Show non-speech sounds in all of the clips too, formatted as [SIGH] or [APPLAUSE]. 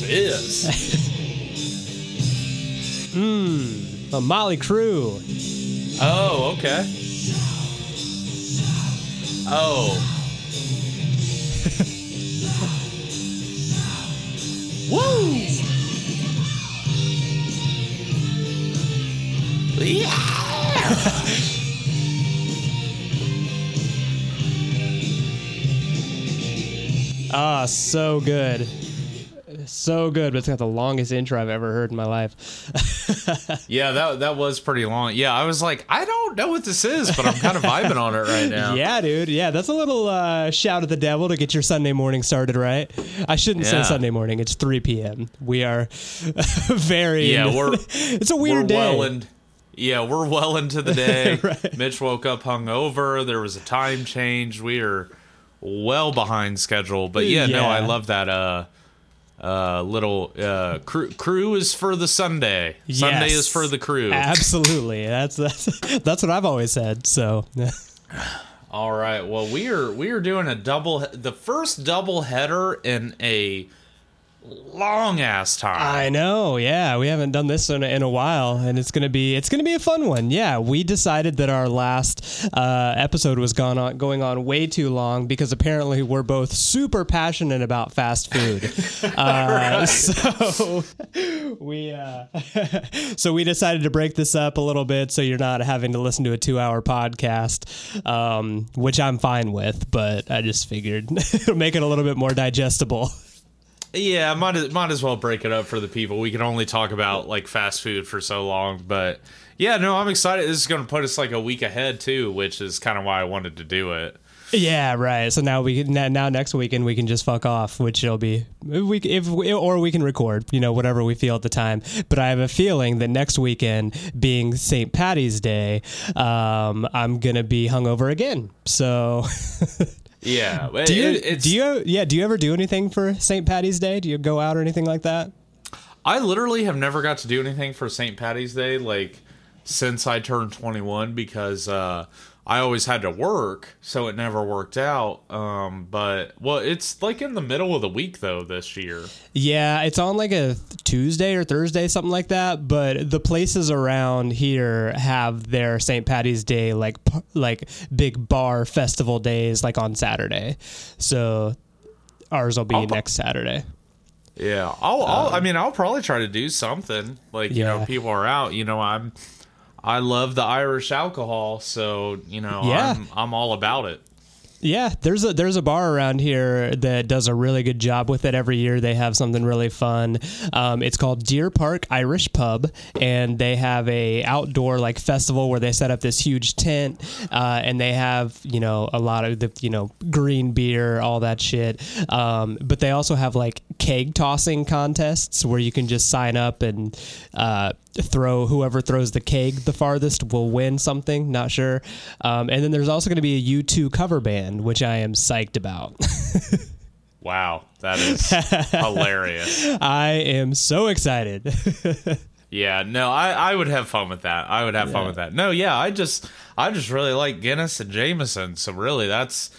this is. Mmm, [LAUGHS] a Mötley Crüe. Oh, okay. Oh. [LAUGHS] Woo! Yeah! [LAUGHS] Ah, so good. So good, but it's got the longest intro I've ever heard in my life. [LAUGHS] yeah, that that was pretty long. Yeah, I was like, I don't know what this is, but I'm kind of [LAUGHS] vibing on it right now. Yeah, dude. Yeah, that's a little uh, shout at the devil to get your Sunday morning started, right? I shouldn't Yeah. say Sunday morning. It's 3 p.m. We are [LAUGHS] very. Yeah, we're it's a weird day. well in, yeah, we're well into the day. Right. Mitch woke up hungover. There was a time change. We are well behind schedule. But yeah, no, I love that. Uh, uh, little uh, crew, crew is for the Sunday. Sunday is for the crew. Absolutely. That's that's that's what I've always said. So All right. Well, we are we are doing a double, the first double header in a long ass time. I know, yeah, we haven't done this in a, in a while, and it's gonna be it's gonna be a fun one. Yeah, we decided that our last uh, episode was gone on going on way too long because apparently we're both super passionate about fast food. [LAUGHS] uh, So [LAUGHS] we uh, [LAUGHS] so we decided to break this up a little bit so you're not having to listen to a two hour podcast, um, which I'm fine with, but I just figured it'll make it a little bit more digestible. Yeah, might might as well break it up for the people. We can only talk about like fast food for so long, but yeah, no, I'm excited. This is going to put us like a week ahead too, which is kind of why I wanted to do it. Yeah, right. So now we can now, next weekend we can just fuck off, which will be we if or we can record, you know, whatever we feel at the time. But I have a feeling that next weekend, being St. Patty's Day, um, I'm gonna be hungover again. So [LAUGHS] Yeah, do you it- do you yeah do you ever do anything for St. Patty's Day? Do you go out or anything like that? I literally have never got to do anything for St. Patty's Day like since I turned 21 because uh, I always had to work, so it never worked out. Um, but well, it's like in the middle of the week though this year. Yeah, it's on like a Tuesday or Thursday, something like that. But the places around here have their St. Patty's Day like like big bar festival days, like on Saturday. So ours will be I'll next Saturday. Yeah, I'll, I'll I mean, I'll probably try to do something. Like you know, people are out. You know, I'm I love the Irish alcohol, so you know, Yeah. I'm I'm all about it. Yeah, there's a there's a bar around here that does a really good job with it every year. They have something really fun. Um, it's called Deer Park Irish Pub, and they have a outdoor like festival where they set up this huge tent, uh, and they have you know a lot of the you know green beer, all that shit. Um, but they also have like keg tossing contests where you can just sign up and uh, throw whoever throws the keg the farthest will win something. Not sure. Um, and then there's also going to be a U2 cover band, which I am psyched about. [LAUGHS] Wow, that is hilarious. I am so excited. [LAUGHS] Yeah, no, I, I would have fun with that. I would have fun with that. No, yeah, I just I just really like Guinness and Jameson. So really, that's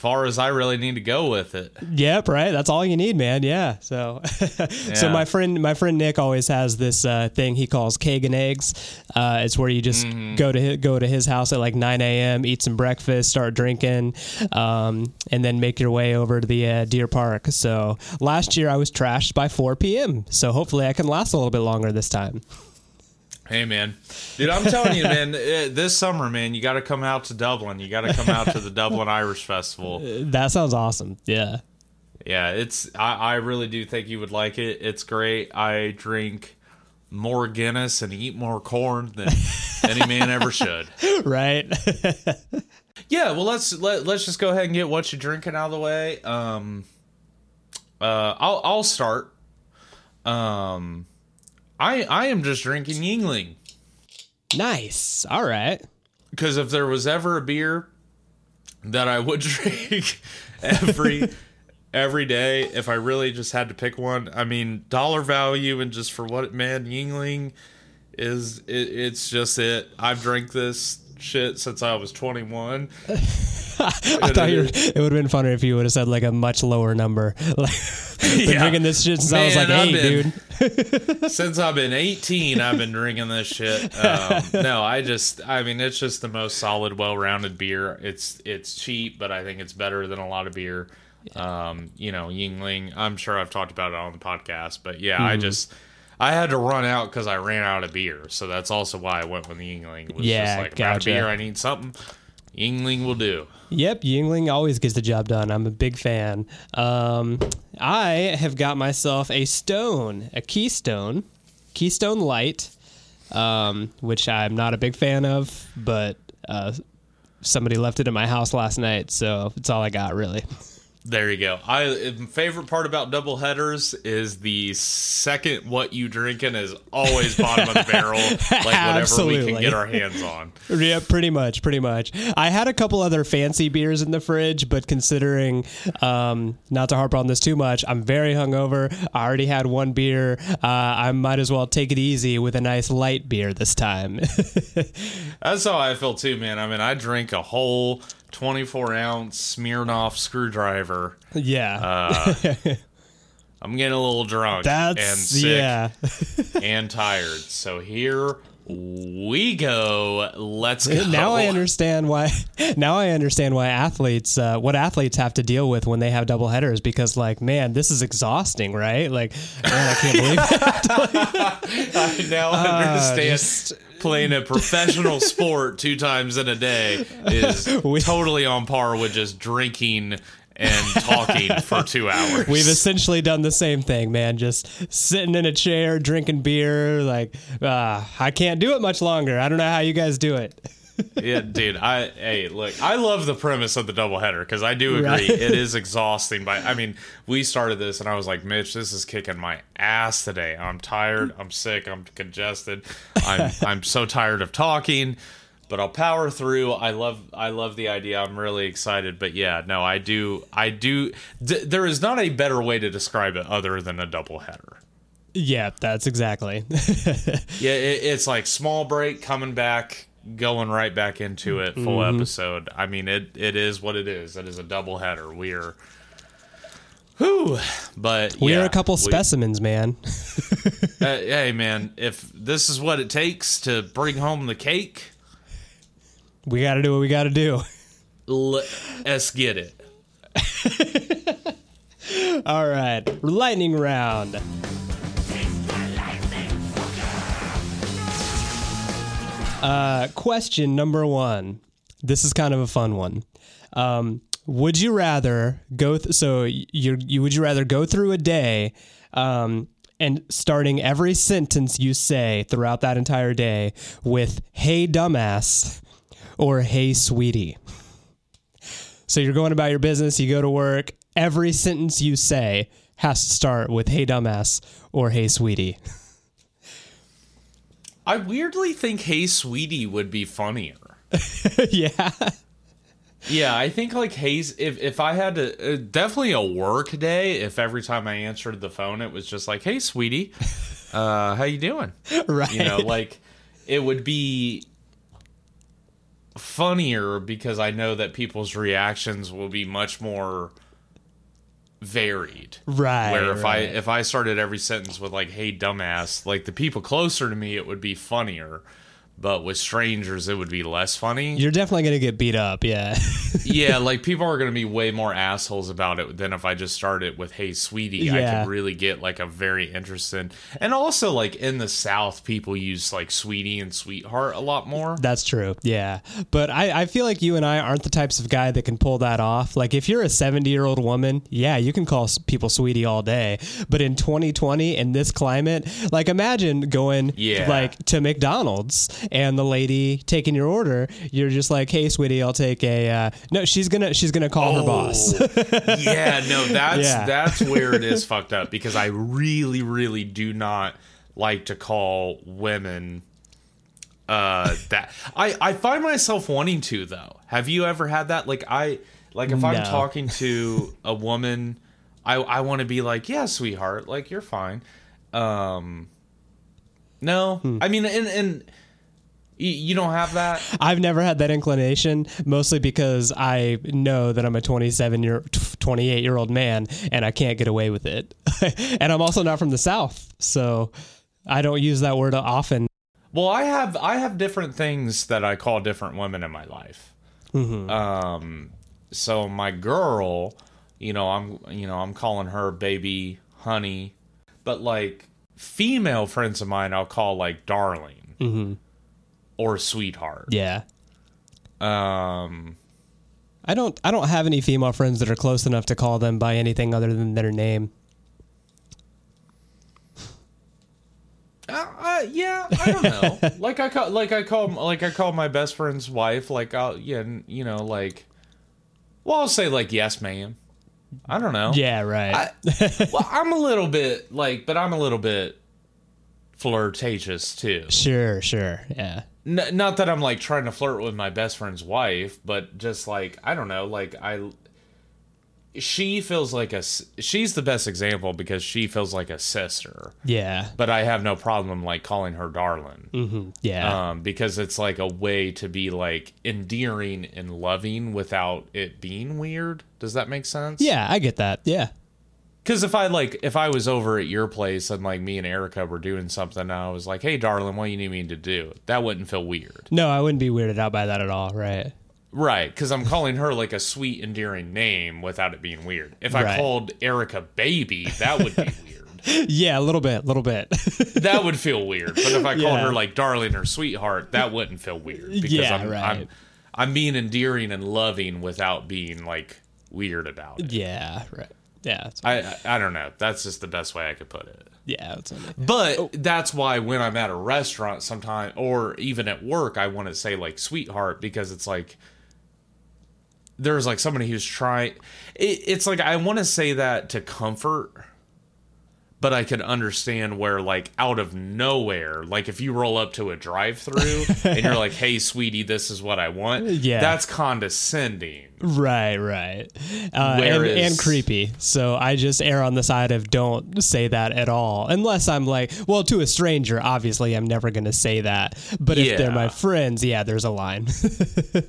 far as I really need to go with it. Yep, right. That's all you need, man. Yeah. So, [LAUGHS] so my friend, my friend Nick always has this uh, thing he calls keg and eggs. Uh, it's where you just Mm-hmm. go to his, go to his house at like 9 a.m., eat some breakfast, start drinking, um, and then make your way over to the uh, Deer Park. So last year I was trashed by 4 p.m. So hopefully I can last a little bit longer this time. Hey, man, dude, I'm telling you, man, [LAUGHS] eh, this summer, man, you got to come out to Dublin. You got to come out to the Dublin Irish Festival. [LAUGHS] That sounds awesome. Yeah. Yeah, it's I, I really do think you would like it. It's great. I drink more Guinness and eat more corn than [LAUGHS] any man ever should. Right. Yeah, well let's let, let's just go ahead and get what you're drinking out of the way. Um uh I'll I'll start. Um I I am just drinking Yuengling nice. All right. because if there was ever a beer that I would [LAUGHS] drink every every day if I really just had to pick one, I mean dollar value and just for what man Yuengling is it, it's just it. I've drank this shit since I was 21. [LAUGHS] [LAUGHS] I thought you were, it would have been funner if you would have said like a much lower number. [LAUGHS] Like, Been Yeah. drinking this shit since I was like Man, I've eight, been- dude. Since I've been 18, I've been drinking this shit. [LAUGHS] Um, no, I just, I mean, it's just the most solid, well-rounded beer. It's it's cheap, but I think it's better than a lot of beer. Um, you know, Yuengling. I'm sure I've talked about it on the podcast, but yeah, Mm-hmm. I just. I had to run out because I ran out of beer, so that's also why I went with the Yuengling. Was Yeah, just like out of beer. I need something. Yuengling will do. Yep, Yuengling always gets the job done. I'm a big fan. Um, I have got myself a stone, a Keystone, Keystone Light, um, which I'm not a big fan of, but uh, somebody left it in my house last night, so it's all I got really. [LAUGHS] There you go. I favorite part about double headers is the second what you drinking is always bottom of the barrel, [LAUGHS] like whatever we Absolutely. can get our hands on. Yeah, pretty much, pretty much. I had a couple other fancy beers in the fridge, but considering um, not to harp on this too much, I'm very hungover. I already had one beer. Uh, I might as well take it easy with a nice light beer this time. [LAUGHS] That's how I feel too, man. I mean, I drink a whole 24 ounce Smirnoff screwdriver. yeah, I'm getting a little drunk and sick yeah. and tired. So here we go. Let's go. Now I understand why. Now I understand why athletes, uh, what athletes have to deal with when they have double headers. Because, like, man, this is exhausting, right? Like, man, I can't believe [LAUGHS] it. I now Uh, understand playing a professional [LAUGHS] sport two times in a day is We- totally on par with just drinking and talking for [LAUGHS] two hours. We've essentially done the same thing, man. Just sitting in a chair, drinking beer. Like, uh, I can't do it much longer. I don't know how you guys do it. Yeah, dude. I hey, look, I love the premise of the doubleheader because I do agree Right. it is exhausting. But I mean, we started this and I was like, Mitch, this is kicking my ass today. I'm tired. I'm sick. I'm congested. I'm [LAUGHS] I'm so tired of talking. But I'll power through. I love I love the idea. I'm really excited. But yeah, no, I do I do. Th- there is not a better way to describe it other than a doubleheader. Yeah, that's exactly. [LAUGHS] Yeah, it, it's like small break, coming back, going right back into it, full Mm-hmm. episode. I mean, it it is what it is. It is a double header. We are, whew, but we yeah, are a couple we- specimens, man. [LAUGHS] uh, hey, man, if this is what it takes to bring home the cake, We got to do what we got to do. let's get it. [LAUGHS] All right, lightning round. Uh, question number one. This is kind of a fun one. Um, would you rather go? Th- so you you would you rather go through a day, um, and starting every sentence you say throughout that entire day with "Hey dumbass" or "Hey sweetie." So you're going about your business, you go to work. Every sentence you say has to start with "Hey dumbass" or "Hey sweetie." [LAUGHS] I weirdly think "Hey, sweetie" would be funnier. [LAUGHS] yeah. Yeah, I think like Hayes. If if I had to, uh, definitely a work day. If every time I answered the phone, it was just like, "Hey, sweetie, [LAUGHS] uh, how you doing?" Right. You know, like it would be funnier because I know that people's reactions will be much more varied. right. Where if I if I started every sentence with like "Hey, dumbass," like the people closer to me, it would be funnier. But with strangers, it would be less funny. You're definitely gonna get beat up. Yeah. [LAUGHS] yeah, like people are going to be way more assholes about it than if I just started with "Hey, sweetie." yeah. I could really get like a very interesting, and also like in the South, people use like "sweetie" and "sweetheart" a lot more. That's true. Yeah. But I, I feel like you and I aren't the types of guy that can pull that off. Like, if you're a 70 year old woman, yeah, you can call people sweetie all day. But in 2020, in this climate, like, imagine going Yeah. like to McDonald's and the lady taking your order. You're just like, hey, sweetie, I'll take a. Uh, no, she's gonna she's gonna call her boss. yeah, no, [LAUGHS] that's Yeah. that's where it is [LAUGHS] fucked up because I really, really do not like to call women uh that I I find myself wanting to though. Have you ever had that? Like I like if I'm talking to [LAUGHS] a woman, I I want to be like, "Yeah, sweetheart, like you're fine." Um No. Hmm. I mean and and you don't have that? I've never had that inclination, mostly because I know that I'm a 27 year 28 year old man, and I can't get away with it. [LAUGHS] and I'm also not from the South, so I don't use that word often. Well, I have I have different things that I call different women in my life. Um, so my girl, you know, I'm you know I'm calling her baby, honey, but like female friends of mine, I'll call like darling or sweetheart. Yeah. Um, I don't I don't have any female friends that are close enough to call them by anything other than their name. Uh, uh, yeah, I don't know. [LAUGHS] like I call, like I call, like I call my best friend's wife. Like I'll, yeah, you know, like, well, I'll say like yes, ma'am. I don't know. Yeah, right. I, well, I'm a little bit like, but I'm a little bit flirtatious too. sure, sure. Yeah. N- not that I'm like trying to flirt with my best friend's wife, but just like I don't know, like I. She feels like a She's the best example because she feels like a sister, Yeah. but I have no problem like calling her darling. hmm Yeah. um, because it's like a way to be like endearing and loving without it being weird. Does that make sense? yeah, I get that. Yeah. Because if I like, if I was over at your place and like me and Erica were doing something, and I was like, "Hey, darling, what do you need me to do?" That wouldn't feel weird, No, I wouldn't be weirded out by that at all. Right. right? Because I'm calling her like a sweet, endearing name without it being weird. If I Right. called Erica baby, that would be [LAUGHS] weird. Yeah, a little bit, a little bit. [LAUGHS] that would feel weird. But if I called Yeah. her like darling or sweetheart, that wouldn't feel weird because Yeah, I'm, right. I'm I'm being endearing and loving without being like weird about it. yeah, right. Yeah, I I I don't know. That's just the best way I could put it. yeah. That's But Oh. that's why when I'm at a restaurant sometime or even at work, I want to say like sweetheart because it's like there's like somebody who's trying. It, it's like I want to say that to comfort, but I could understand where like out of nowhere, like if you roll up to a drive-through [LAUGHS] and you're like, "Hey, sweetie, this is what I want." Yeah. that's condescending. Right, right. Uh, and, and creepy. So I just err on the side of don't say that at all. Unless I'm like, well, to a stranger, obviously I'm never going to say that. But if they're my friends, yeah, there's a line. [LAUGHS]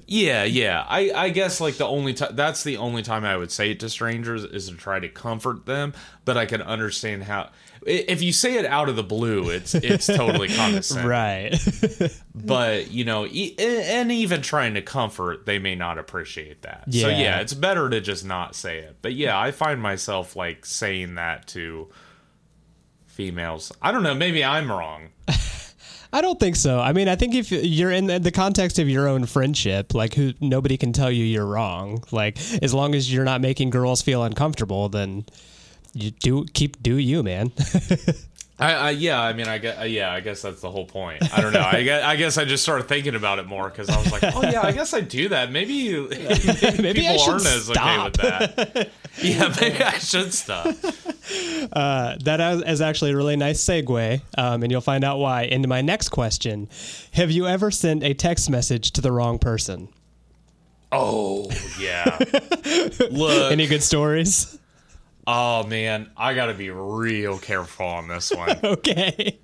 Yeah, yeah. I, I guess like the only time that's the only time I would say it to strangers is to try to comfort them. But I can understand how if you say it out of the blue, it's it's totally [LAUGHS] condescending. right. [LAUGHS] But you know, e- and even trying to comfort, they may not appreciate that. So Yeah. yeah, it's better to just not say it. But yeah, I find myself like saying that to females. I don't know. Maybe I'm wrong. [LAUGHS] I don't think so. I mean, I think if you're in the context of your own friendship, like who nobody can tell you you're wrong. Like as long as you're not making girls feel uncomfortable, then you do keep do you, man. [LAUGHS] I, I yeah, I mean, I guess yeah, I guess that's the whole point. I don't know. I guess, I guess I just started thinking about it more because I was like, oh yeah, I guess I do that. Maybe maybe, [LAUGHS] [LAUGHS] Maybe people aren't as okay with that. yeah, maybe I should stop. Uh, that is is actually a really nice segue, um, and you'll find out why. Into my next question: Have you ever sent a text message to the wrong person? Oh yeah. Look, Any good stories? Oh man, I got to be real careful on this one. [LAUGHS] Okay.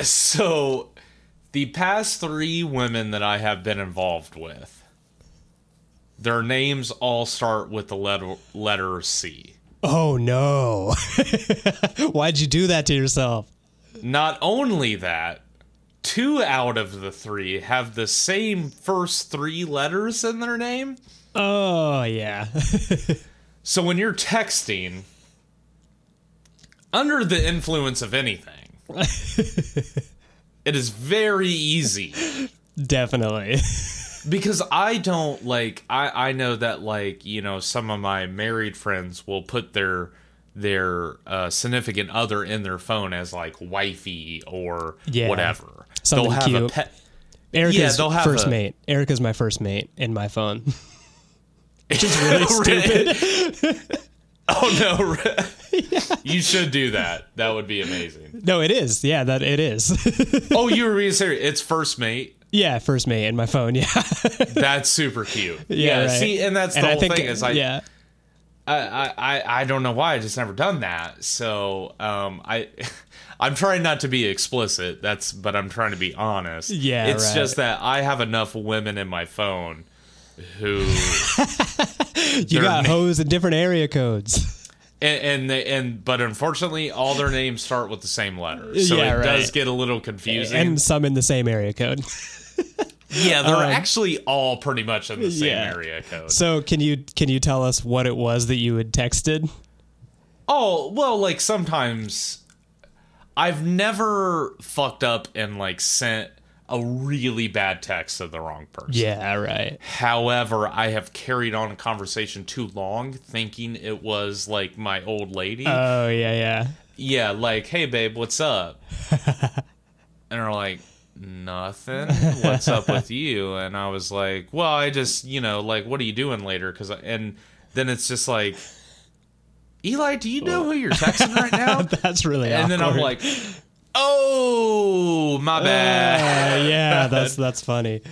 So, the past three women that I have been involved with, their names all start with the letter letter C. Oh no! [LAUGHS] Why'd you do that to yourself? Not only that, two out of the three have the same first three letters in their name. Oh yeah. [LAUGHS] So when you're texting, under the influence of anything, [LAUGHS] it is very easy Definitely. [LAUGHS] because I don't like I I know that like you know some of my married friends will put their their uh, significant other in their phone as like wifey or Yeah. whatever. Something they'll have a cute. pet. Erica's have first a- mate. Erica's my first mate in my phone. [LAUGHS] Which is [LAUGHS] really stupid. [LAUGHS] oh no! You should do that. That would be amazing. No, it is. Yeah, that it is. Oh, you were being serious. It's first mate. yeah, first mate in my phone. Yeah. That's super cute. yeah. right. See, and that's the And whole think- thing. Is I, yeah. I, I, I, I don't know why I just never done that. So, um, I, I'm trying not to be explicit. That's but I'm trying to be honest. Yeah, It's right. just that I have enough women in my phone who [LAUGHS] You got na- hoes in different area codes. and and, they, and but unfortunately all their names start with the same letters. So Yeah, it does get a little confusing. and some in the same area code. [LAUGHS] yeah, they're um, actually all pretty much in the same yeah. area code. So can you can you tell us what it was that you had texted? Oh, well, like sometimes I've never fucked up and like sent a really bad text to the wrong person. Yeah, right. However, I have carried on a conversation too long thinking it was like my old lady. Oh yeah, yeah. yeah, like, hey babe, what's up? [LAUGHS] and they're like, nothing. What's up with [LAUGHS] you? And I was like, well, I just, you know, like, what are you doing later? Because, and then it's just like, Eli, do you know who you're texting right now? [LAUGHS] That's really and then I'm like, oh, my bad. Uh, [LAUGHS] yeah, that's that's funny.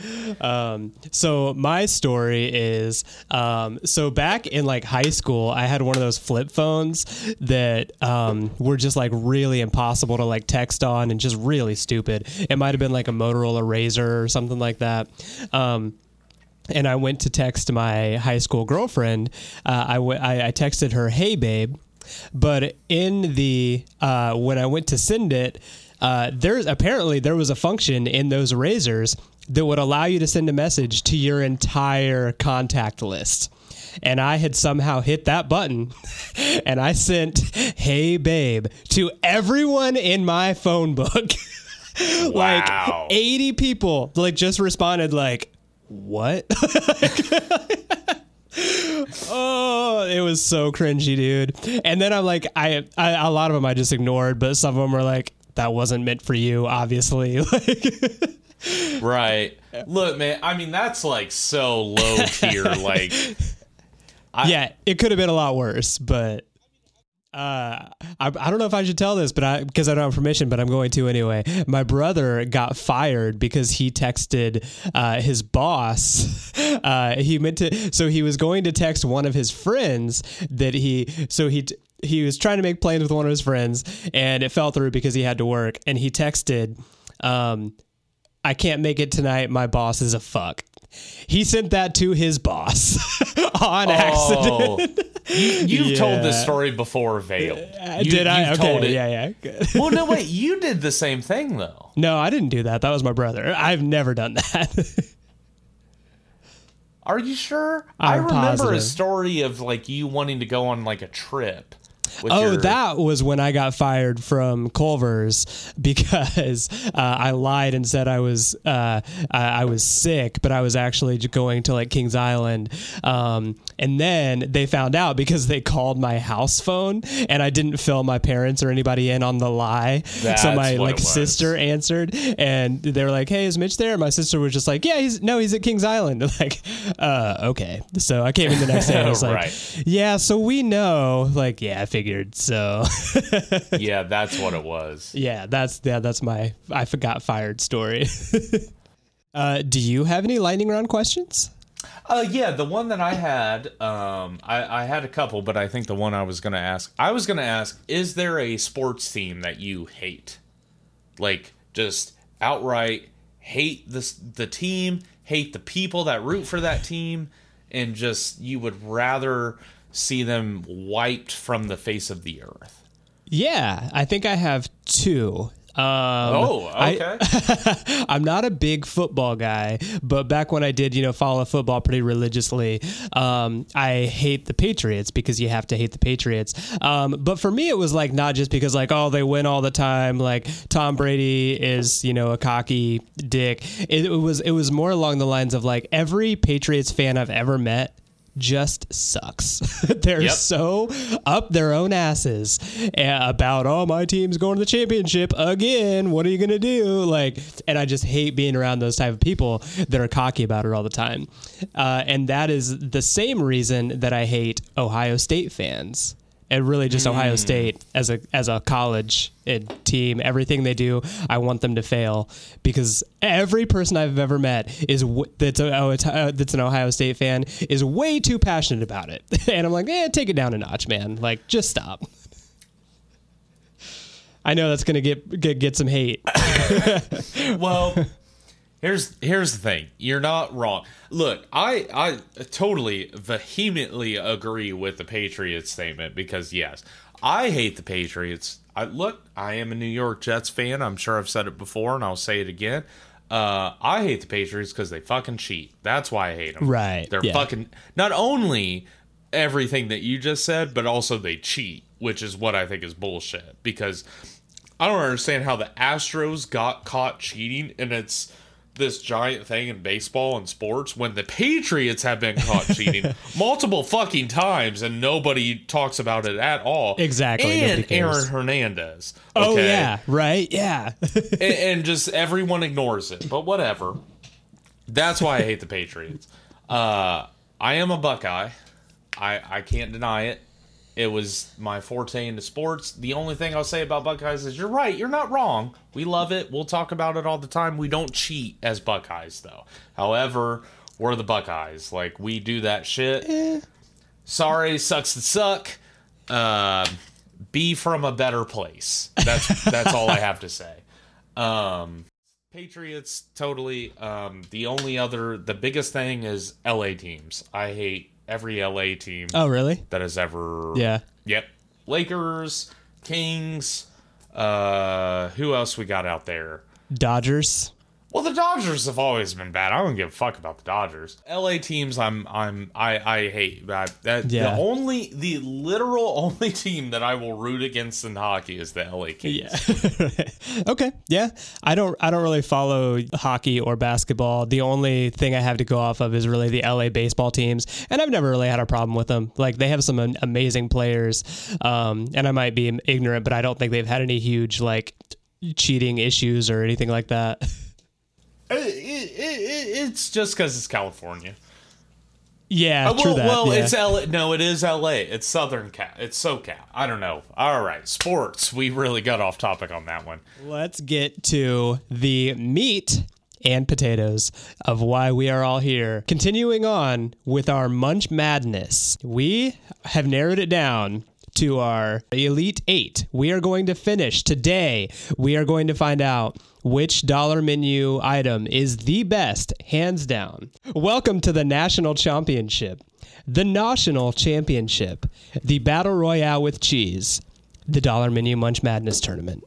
Um, so my story is um, so back in like high school, I had one of those flip phones that um, were just like really impossible to like text on and just really stupid. It might have been like a Motorola RAZR or something like that. Um, and I went to text my high school girlfriend. Uh, I, w- I I texted her, "Hey, babe," but in the uh, when I went to send it, uh, there's apparently there was a function in those razors that would allow you to send a message to your entire contact list. And I had somehow hit that button [LAUGHS] and I sent, Hey babe, to everyone in my phone book. [LAUGHS] like Wow. 80 people like just responded like what [LAUGHS] oh it was so cringy dude and then i'm like I, I a lot of them i just ignored but some of them were like that wasn't meant for you obviously like [LAUGHS] Right. Look, man, I mean, that's like so low tier. like, [LAUGHS] yeah it could have been a lot worse but uh, I, I don't know if I should tell this, but I because I don't have permission, but I'm going to anyway. My brother got fired because he texted uh, his boss. [LAUGHS] Uh, he meant to, so he was going to text one of his friends that he, so he. He was trying to make plans with one of his friends, and it fell through because he had to work. And he texted, um, "I can't make it tonight. My boss is a fuck." He sent that to his boss [LAUGHS] on accident. [LAUGHS] you, you've told this story before. Uh, You- did I? Okay, told it. yeah, yeah. Good. Well, no, wait, [LAUGHS] you did the same thing though. No, I didn't do that. That was my brother. I've never done that. Are you sure? i I'm remember a story of like you wanting to go on like a trip. Oh, your, that was when I got fired from Culver's [LAUGHS] because uh, I lied and said I was uh, I, I was sick, but I was actually going to like Kings Island. Um, and then they found out because they called my house phone, and I didn't fill my parents or anybody in on the lie. That's so my like sister answered, and they were like, "Hey, is Mitch there?" My sister was just like, "Yeah, he's no, he's at Kings Island." [LAUGHS] like, uh, okay. So I came in the next day. and [LAUGHS] I was like, Right. "Yeah, so we know." Like, yeah, I figured. So, yeah, that's what it was. [LAUGHS] yeah, that's yeah, that's my I forgot fired story. [LAUGHS] uh, do you have any lightning round questions? Uh, yeah, the one that I had, um, I, I had a couple, but I think the one I was gonna ask, I was gonna ask, is there a sports team that you hate, like just outright hate this the team, hate the people that root for that team, and just you would rather see them wiped from the face of the earth? Yeah, I think I have two. Um, Oh, I- okay. [LAUGHS] I'm not a big football guy, but back when I did, you know, follow football pretty religiously, um, I hate the Patriots because you have to hate the Patriots. Um, but for me, it was like not just because like oh they win all the time, like Tom Brady is you know a cocky dick. It, it was it was more along the lines of like every Patriots fan I've ever met just sucks. [LAUGHS] They're Yep. so up their own asses uh, about, oh, my team's going to the championship again. What are you going to do? Like, and I just hate being around those type of people that are cocky about it all the time. Uh, and that is the same reason that I hate Ohio State fans. And really, just Ohio State as a as a college and team, everything they do, I want them to fail because every person I've ever met is that's a, oh, uh, that's an Ohio State fan is way too passionate about it, [LAUGHS] and I'm like, eh, take it down a notch, man. Like, just stop. [LAUGHS] I know that's gonna get get, get some hate. [LAUGHS] well, here's here's the thing. You're not wrong. Look, I I totally vehemently agree with the Patriots statement because yes, I hate the Patriots. I look, I am a New York Jets fan. I'm sure I've said it before and I'll say it again. Uh, I hate the Patriots because they fucking cheat. That's why I hate them. Right, They're yeah. fucking not only everything that you just said, but also they cheat, which is what I think is bullshit. Because I don't understand how the Astros got caught cheating, and it's this giant thing in baseball and sports when the Patriots have been caught [LAUGHS] cheating multiple fucking times, and nobody talks about it at all. Exactly, And. Aaron Hernandez. Oh yeah, right, yeah. and, and just everyone ignores it. But whatever. That's why I hate the Patriots. Uh, I am a Buckeye. I I can't deny it. It was my forte into sports. The only thing I'll say about Buckeyes is you're right. You're not wrong. We love it. We'll talk about it all the time. We don't cheat as Buckeyes though. However, we're the Buckeyes. Like we do that shit. Sorry, sucks to suck. Uh, be from a better place. That's that's all I have to say. Um, Patriots totally. Um, the only other, the biggest thing is LA teams. I hate every LA team oh really? that has ever. Yeah. Yep. Lakers, Kings. Uh, who else we got out there? Dodgers. Well, the Dodgers have always been bad. I don't give a fuck about the Dodgers. LA teams, I'm, I'm, I, I hate. I, that Yeah. the only, the literal [LAUGHS] only team that I will root against in hockey is the LA Kings. Yeah. [LAUGHS] okay. Yeah. I don't I don't really follow hockey or basketball. The only thing I have to go off of is really the LA baseball teams, and I've never really had a problem with them. Like they have some amazing players, um, and I might be ignorant, but I don't think they've had any huge like cheating issues or anything like that. [LAUGHS] It, it, it, it's just because it's California. yeah, Uh, true well, that. well, yeah. it's LA. No, it is LA. It's Southern Cal. It's SoCal. I don't know. All right, sports. We really got off topic on that one. Let's get to the meat and potatoes of why we are all here. Continuing on with our Munch Madness, we have narrowed it down to our Elite Eight. We are going to finish today. We are going to find out which dollar menu item is the best, hands down. Welcome to the National Championship, the National Championship, the Battle Royale with Cheese, the Dollar Menu Munch Madness Tournament.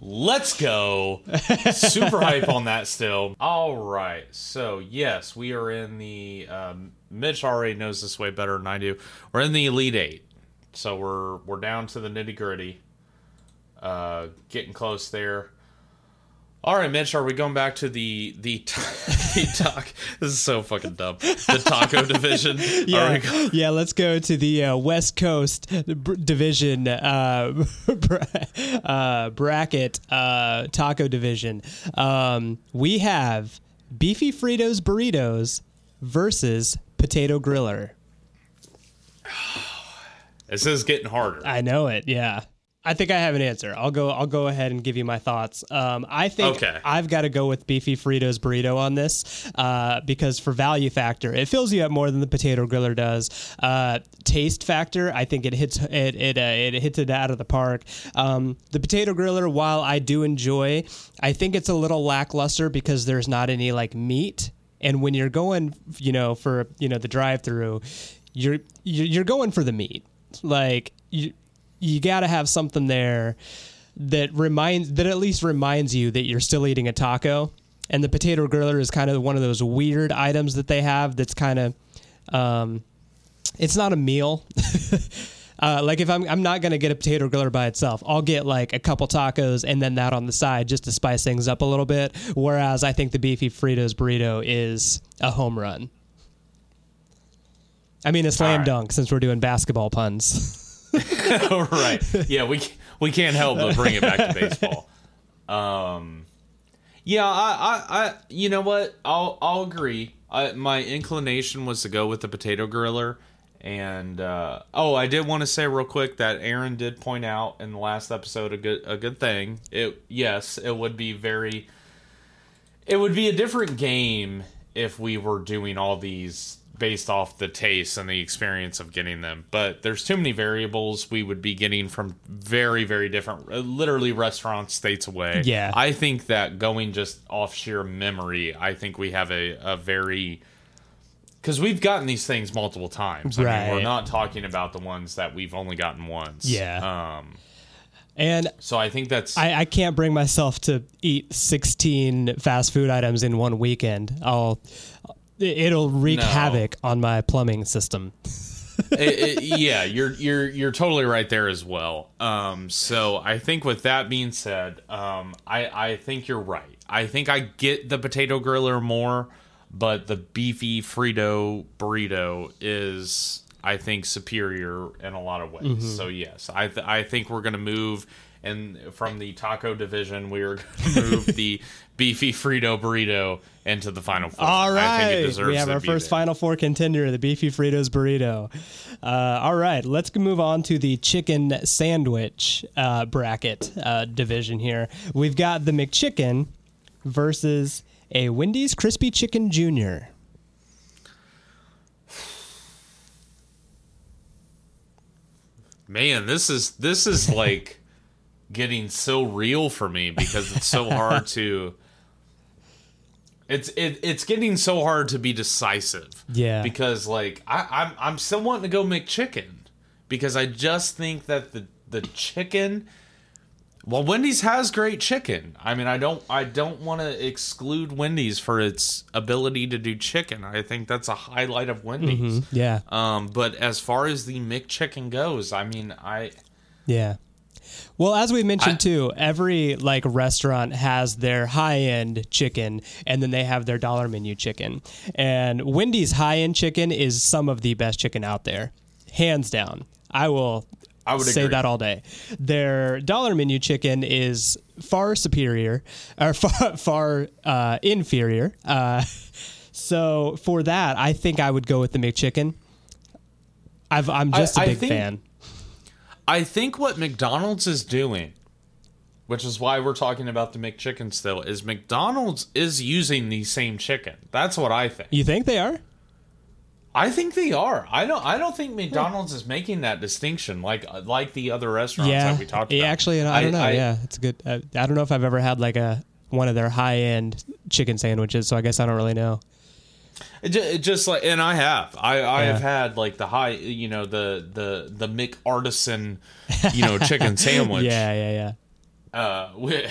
Let's go. [LAUGHS] Super hype on that still. All right. So, yes, we are in the. Um, Mitch already knows this way better than I do. We're in the Elite Eight. So, we're we're down to the nitty gritty. Uh, getting close there. All right, Mitch, are we going back to the the, [LAUGHS] the taco? This is so fucking dumb. The taco [LAUGHS] division. Yeah, go- [LAUGHS] yeah. Let's go to the uh, West Coast br- division uh, bra- uh, bracket uh, taco division. Um, we have beefy Fritos burritos versus potato griller. [SIGHS] This is getting harder. I know it. Yeah. I think I have an answer. I'll go. I'll go ahead and give you my thoughts. Um, I think Okay. I've got to go with beefy Fritos burrito on this uh, because for value factor, it fills you up more than the potato griller does. Uh, taste factor, I think it hits it it uh, it hits it out of the park. Um, the potato griller, while I do enjoy, I think it's a little lackluster because there's not any like meat. And when you're going, you know, for you know the drive-through, you're you're you're going for the meat. Like you you got to have something there that reminds that at least reminds you that you're still eating a taco. And the potato griller is kind of one of those weird items that they have that's kind of um, it's not a meal. [LAUGHS] Uh, like if I'm, I'm not gonna get a potato griller by itself, I'll get like a couple tacos and then that on the side just to spice things up a little bit. Whereas I think the beefy Fritos burrito is a home run. I mean a slam right. dunk since we're doing basketball puns. [LAUGHS] [LAUGHS] right. Yeah, we we can't help but bring it back to baseball. Um, yeah, I, I, I you know what? I'll I'll agree. I, my inclination was to go with the potato griller, and uh, oh, I did want to say real quick that Aaron did point out in the last episode a good a good thing. It yes, it would be very. It would be a different game if we were doing all these based off the taste and the experience of getting them. But there's too many variables we would be getting from very, very different, uh, literally restaurants states away. Yeah. I think that going just off sheer memory, I think we have a, a very. Because we've gotten these things multiple times. I mean, we're not talking about the ones that we've only gotten once. Yeah. Um, And so I think that's. I, I can't bring myself to eat 16 fast food items in one weekend. I'll it'll wreak No. havoc on my plumbing system. [LAUGHS] it- it- yeah, you're you're you're totally right there as well. Um, so I think with that being said, um, I I think you're right. I think I get the potato griller more, but the beefy Frito burrito is I think superior in a lot of ways. Mm-hmm. So yes, I th- I think we're gonna move. And from the taco division, we are [LAUGHS] going to move the beefy Frito burrito into the final four. All right, I think it right, deserves we have our first there. Final Four contender, the Beefy Fritos burrito. Uh, all right, let's move on to the chicken sandwich uh, bracket uh, division here. We've got the McChicken versus a Wendy's Crispy Chicken Junior. Man, this is this is like getting so real for me because it's so hard [LAUGHS] to it's it, it's getting so hard to be decisive. Yeah. Because like I, I'm I'm still wanting to go McChicken because I just think that the the chicken well Wendy's has great chicken. I mean I don't I don't want to exclude Wendy's for its ability to do chicken. I think that's a highlight of Wendy's. Yeah, Um, but as far as the McChicken goes, I mean, I yeah. Well, as we mentioned I- too, every like restaurant has their high-end chicken, and then they have their dollar menu chicken. And Wendy's high-end chicken is some of the best chicken out there, hands down. I will I would say agree. that all day. Their dollar menu chicken is far superior, or [LAUGHS] far far uh, inferior. Uh, [LAUGHS] so for that, I think I would go with the McChicken. I've, I'm just a I big think- fan. I think what McDonald's is doing, which is why we're talking about the McChicken still, is McDonald's is using the same chicken. That's what I think. You think they are? I think they are. I don't. I don't think McDonald's is making that distinction like like the other restaurants yeah. that we talked Yeah, about. Actually, I don't know. yeah, it's a good. Uh, I don't know if I've ever had like a one of their high end chicken sandwiches, so I guess I don't really know. It ju- it just like, and I have, I, I Yeah. have had like the high, you know, the the the Mick Artisan, you know, chicken [LAUGHS] sandwich. Yeah, yeah, yeah. uh, [LAUGHS] which,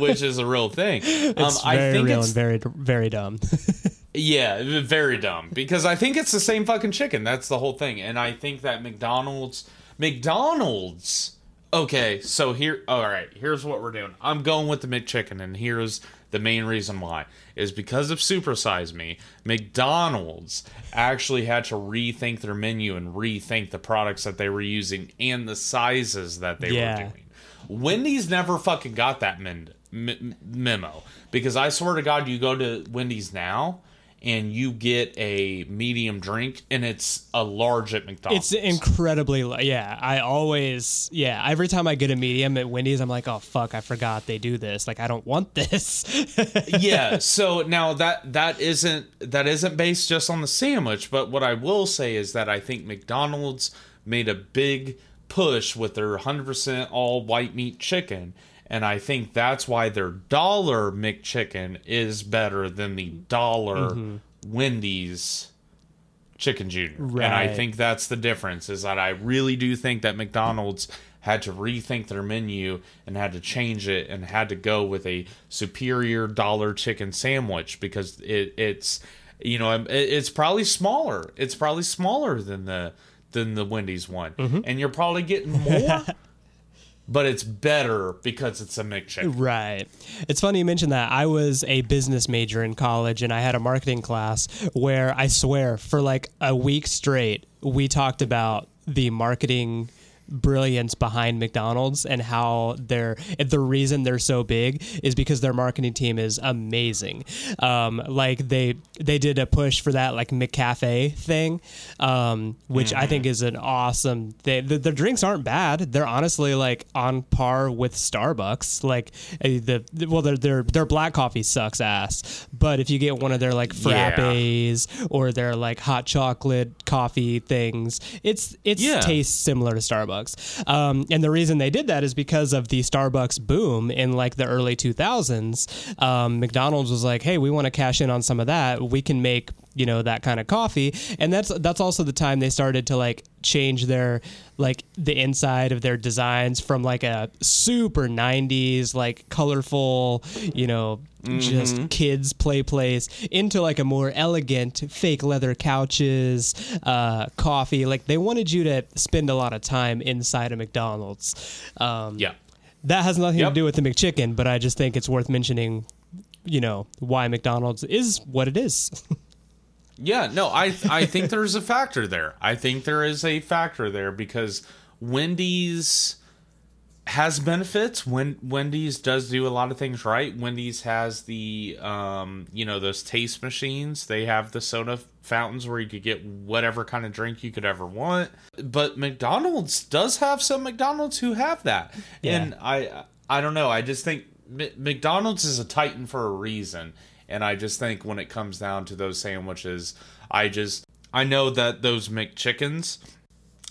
which, is a real thing. Um, It's I very think real it's and very very dumb. [LAUGHS] yeah, very dumb because I think it's the same fucking chicken. That's the whole thing, and I think that McDonald's, McDonald's. Okay, so here, all right. Here's what we're doing. I'm going with the McChicken, and here's the main reason why is because of Supersize Me. McDonald's actually had to rethink their menu and rethink the products that they were using and the sizes that they Yeah. were doing. Wendy's never fucking got that m- memo because I swear to God, you go to Wendy's now and you get a medium drink and it's a large at McDonald's. It's incredibly yeah. I always yeah. Every time I get a medium at Wendy's, I'm like, oh fuck, I forgot they do this. Like I don't want this. [LAUGHS] yeah. So now that that isn't that isn't based just on the sandwich, but what I will say is that I think McDonald's made a big push with their 100% all white meat chicken. And I think that's why their dollar McChicken is better than the dollar mm-hmm. Wendy's chicken junior. And I think that's the difference is that I really do think that McDonald's had to rethink their menu and had to change it and had to go with a superior dollar chicken sandwich because it, it's you know it, it's probably smaller. It's probably smaller than the than the Wendy's one, mm-hmm. and you're probably getting more. [LAUGHS] But it's better because it's a McChicken. Right. It's funny you mentioned that. I was a business major in college and I had a marketing class where I swear for like a week straight we talked about the marketing brilliance behind McDonald's and how they're the reason they're so big is because their marketing team is amazing. Um, like they they did a push for that like McCafe thing, um, which I think is an awesome. They, the, the drinks aren't bad. They're honestly like on par with Starbucks. Like uh, the well, their their their black coffee sucks ass, but if you get one of their like Yeah. frappes or their like hot chocolate coffee things, it's it's Yeah. tastes similar to Starbucks. Um, and the reason they did that is because of the Starbucks boom in like the early 2000s. Um, McDonald's was like, hey, we want to cash in on some of that. We can make you know that kind of coffee and that's that's also the time they started to like change their like the inside of their designs from like a super 90s like colorful you know just kids play place into like a more elegant fake leather couches uh, coffee like they wanted you to spend a lot of time inside a mcdonald's um, Yeah. that has nothing Yep. to do with the mcchicken but i just think it's worth mentioning you know why mcdonald's is what it is [LAUGHS] Yeah, no, I I think there's a factor there. I think there is a factor there because Wendy's has benefits. When Wendy's does do a lot of things right. Wendy's has the um, you know, those taste machines. They have the soda fountains where you could get whatever kind of drink you could ever want. But McDonald's does have some McDonald's who have that. Yeah. And I I don't know. I just think M- McDonald's is a titan for a reason. And I just think when it comes down to those sandwiches, I just I know that those McChickens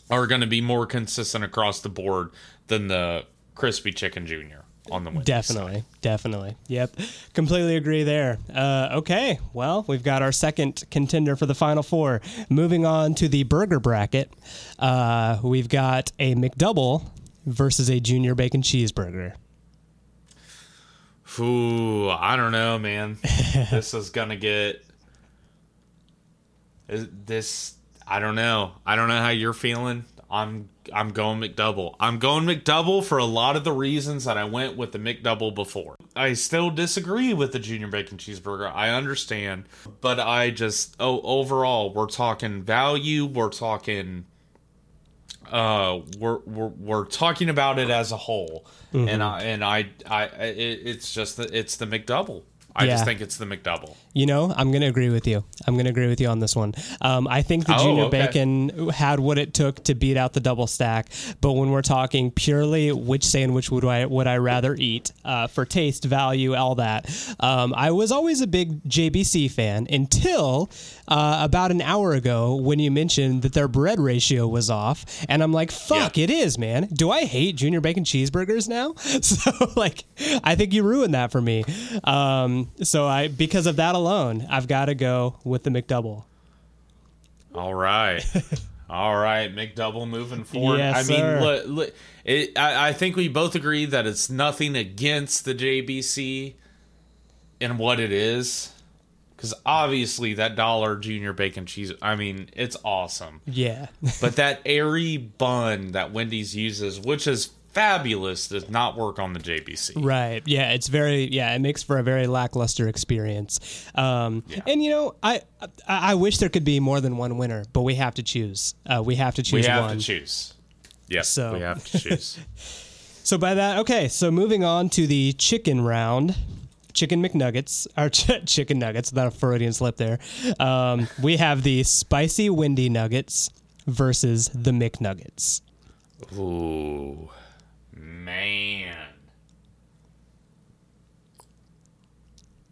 are going to be more consistent across the board than the crispy chicken junior on the Wendy's Definitely, definitely. Yep, completely agree there. Uh, okay, well, we've got our second contender for the final four. Moving on to the burger bracket, uh, we've got a McDouble versus a junior bacon cheeseburger. Ooh, I don't know, man. [LAUGHS] this is gonna get this. I don't know. I don't know how you're feeling. I'm I'm going McDouble. I'm going McDouble for a lot of the reasons that I went with the McDouble before. I still disagree with the junior bacon cheeseburger. I understand, but I just oh overall we're talking value. We're talking uh we're we're, we're talking about it as a whole. And i and i i it, it's just the, it's the mcdouble i Yeah. just think it's the mcdouble You know, I'm going to agree with you. I'm going to agree with you on this one. Um, I think the Oh, junior okay. bacon had what it took to beat out the double stack. But when we're talking purely which sandwich would I would I rather eat uh, for taste, value, all that, um, I was always a big JBC fan until uh, about an hour ago when you mentioned that their bread ratio was off, and I'm like, fuck, Yeah. it is, man. Do I hate junior bacon cheeseburgers now? [LAUGHS] So like, I think you ruined that for me. Um, so I because of that alone, I've got to go with the McDouble. all right. [LAUGHS] All right mcdouble moving forward. Yes, i mean look, look it, I, I think we both agree that it's nothing against the jbc and what it is because obviously that dollar junior bacon cheese i mean it's awesome. Yeah, [LAUGHS] but that airy bun that Wendy's uses, which is fabulous, does not work on the JBC. right. Yeah, it's very yeah. It makes for a very lackluster experience. Um, And you know, I, I I wish there could be more than one winner, but we have to choose. Uh, we have to choose We have one. to choose. Yes, So- we have to [LAUGHS] choose. So by that, okay. So moving on to the chicken round, chicken McNuggets or [LAUGHS] ch- chicken nuggets. That a Freudian slip there. Um, we have the spicy Wendy nuggets versus the McNuggets. Ooh, man.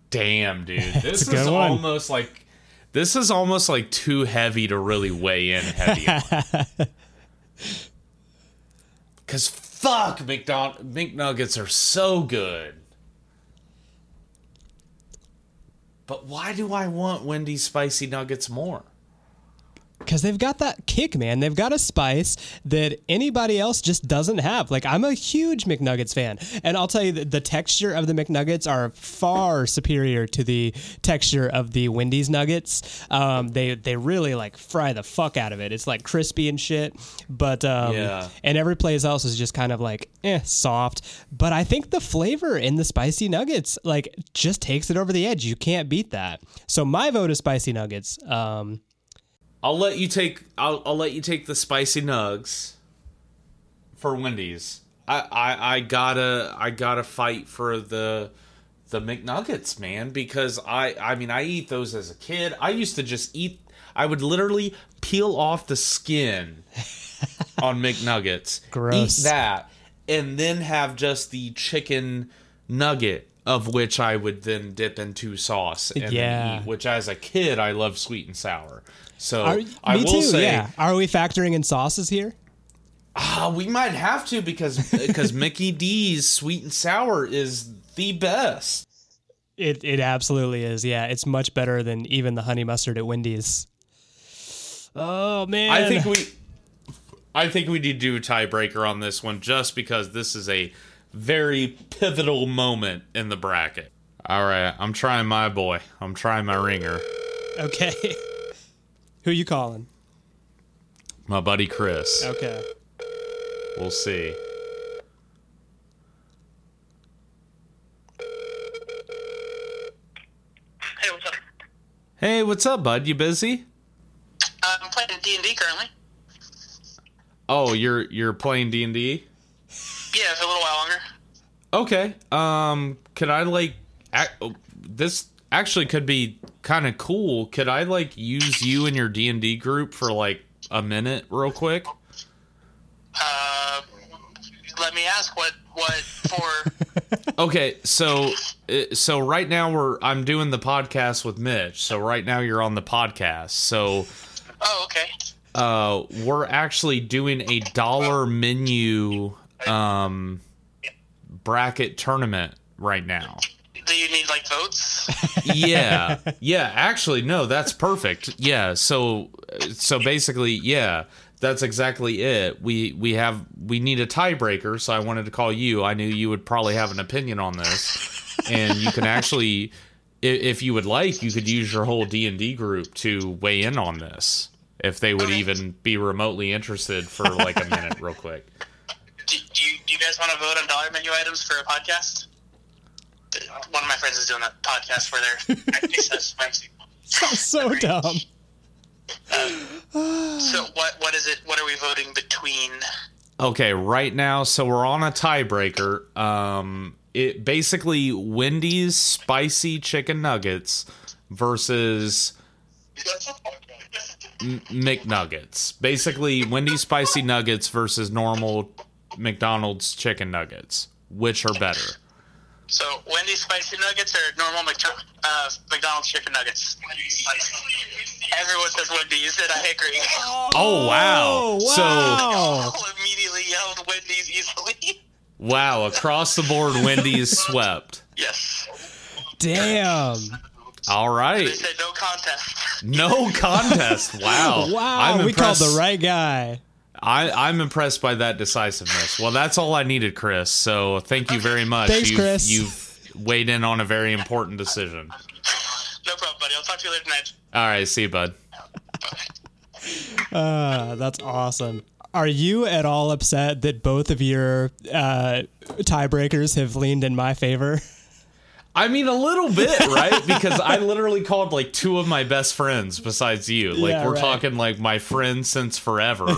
Damn, dude. [LAUGHS] This is one. almost like this is almost like too heavy to really weigh in heavy on. [LAUGHS] Cause fuck McDonald McNuggets are so good. But why do I want Wendy's spicy nuggets more? Because they've got that kick, man. They've got a spice that anybody else just doesn't have. Like, I'm a huge McNuggets fan. And I'll tell you that the texture of the McNuggets are far superior to the texture of the Wendy's nuggets. Um, they, they really, like, fry the fuck out of it. It's, like, crispy and shit. But, um, Yeah. and every place else is just kind of, like, eh, soft. But I think the flavor in the spicy nuggets, like, just takes it over the edge. You can't beat that. So my vote is spicy nuggets. Um, I'll let you take I'll, I'll let you take the spicy nugs. for Wendy's. I, I I gotta I gotta fight for the the McNuggets, man, because I I mean I eat those as a kid. I used to just eat. I would literally peel off the skin [LAUGHS] on McNuggets, Gross. eat that, and then have just the chicken nugget. Of which I would then dip into sauce and Yeah. then eat. Which, as a kid, I love sweet and sour. So Are, I will too. say, yeah. Are we factoring in sauces here? Ah, we might have to because because [LAUGHS] Mickey D's sweet and sour is the best. It it absolutely is. Yeah, it's much better than even the honey mustard at Wendy's. Oh man. I think we I think we need to do a tiebreaker on this one just because this is a very pivotal moment in the bracket. All right, I'm trying my boy. I'm trying my ringer. Okay. [LAUGHS] Who you calling? My buddy Chris. Okay. We'll see. Hey, what's up? Hey, what's up, bud? You busy? Uh, I'm playing D and D currently. Oh, you're you're playing D&D? Yeah, for a little while longer. Okay. Um, can I like ac- oh, this actually could be kind of cool. Could I like use you and your D and D group for like a minute, real quick? Uh, let me ask what what for. [LAUGHS] Okay, so uh, so right now we're I'm doing the podcast with Mitch. So right now you're on the podcast. So oh, okay. uh, we're actually doing a dollar menu um bracket tournament right now. Do you need like votes? [LAUGHS] yeah yeah actually no that's perfect yeah so so basically yeah that's exactly it we we have we need a tiebreaker so i wanted to call you i knew you would probably have an opinion on this and you can actually if you would like you could use your whole d&d group to weigh in on this if they would Okay. even be remotely interested for like a minute real quick [LAUGHS] Do, do you do you guys want to vote on dollar menu items for a podcast? One of my friends is doing a podcast where they're actually says Wednesday. Sounds so dumb. So what what is it? What are we voting between? Okay, right now, so we're on a tiebreaker. Um, it basically Wendy's spicy chicken nuggets versus M- McNuggets. Basically, Wendy's spicy nuggets versus normal McDonald's chicken nuggets. Which are better? So Wendy's spicy nuggets or normal McDo- uh, McDonald's chicken nuggets? Everyone says Wendy's, and I agree. Oh wow! Oh, So wow. [LAUGHS] All immediately yelled Wendy's easily. wow, across the board, Wendy's swept. yes. Damn. All They said no contest. no contest. Wow, Wow, I'm we called the right guy. I, I'm impressed by that decisiveness. Well, that's all I needed, Chris. So thank you very much. Thanks, you've, Chris. You've weighed in on a very important decision. No problem, buddy. I'll talk to you later tonight. All right, see you, bud. Uh, that's awesome. Are you at all upset that both of your uh, tiebreakers have leaned in my favor? [LAUGHS] I mean, a little bit, right? Because I literally called like two of my best friends besides you. Like, Yeah, we're right. talking like my friends since forever. [LAUGHS]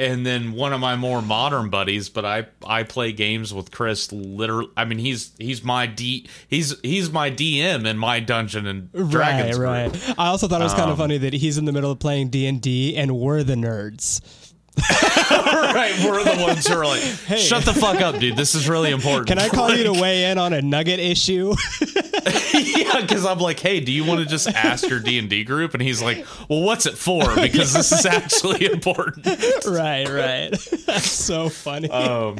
And then one of my more modern buddies, but I I play games with Chris. Literally, I mean he's he's my D he's he's my DM in my Dungeon and Dragons right, group. right. I also thought it was kind of Um, funny that he's in the middle of playing D and D, and we're the nerds. Right, we're the ones who are like, hey. shut the fuck up, dude. This is really important. Can I call you to weigh in on a nugget issue? [LAUGHS] [LAUGHS] yeah, because I'm like, hey, do you want to just ask your D and D group? And he's like, well, what's it for? [LAUGHS] Because this is actually important. right, right. That's so funny. Um,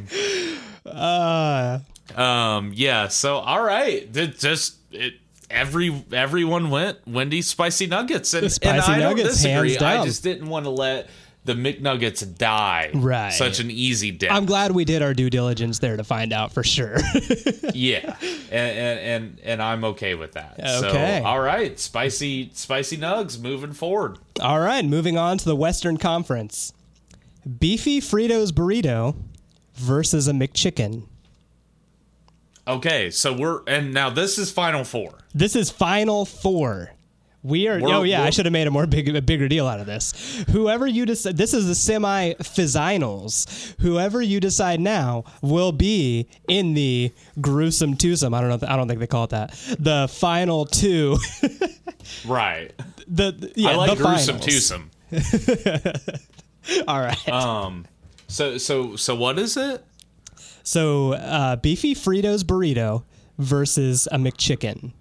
Uh, um, yeah. So, all right, it just it. Every everyone went Wendy's spicy nuggets, and, The spicy and I nuggets, don't disagree. I just didn't want to let the McNuggets die. Right. such an easy death. I'm glad we did our due diligence there to find out for sure. [LAUGHS] Yeah, and, and and and I'm okay with that. Okay. So, all right, spicy spicy nugs moving forward. All right, moving on to the Western Conference. Beefy Fritos burrito versus a McChicken. Okay, so we're and now this is final four. This is final four. We are. We're- oh yeah, I should have made a more big, a bigger deal out of this. Whoever you decide, this is the semi finals. Whoever you decide now will be in the gruesome twosome. I don't know. I don't think they call it that. The final two. [LAUGHS] Right. the, the- yeah, I like the gruesome twosome. [LAUGHS] All right. Um. So so so what is it? so uh, beefy Fritos burrito versus a McChicken.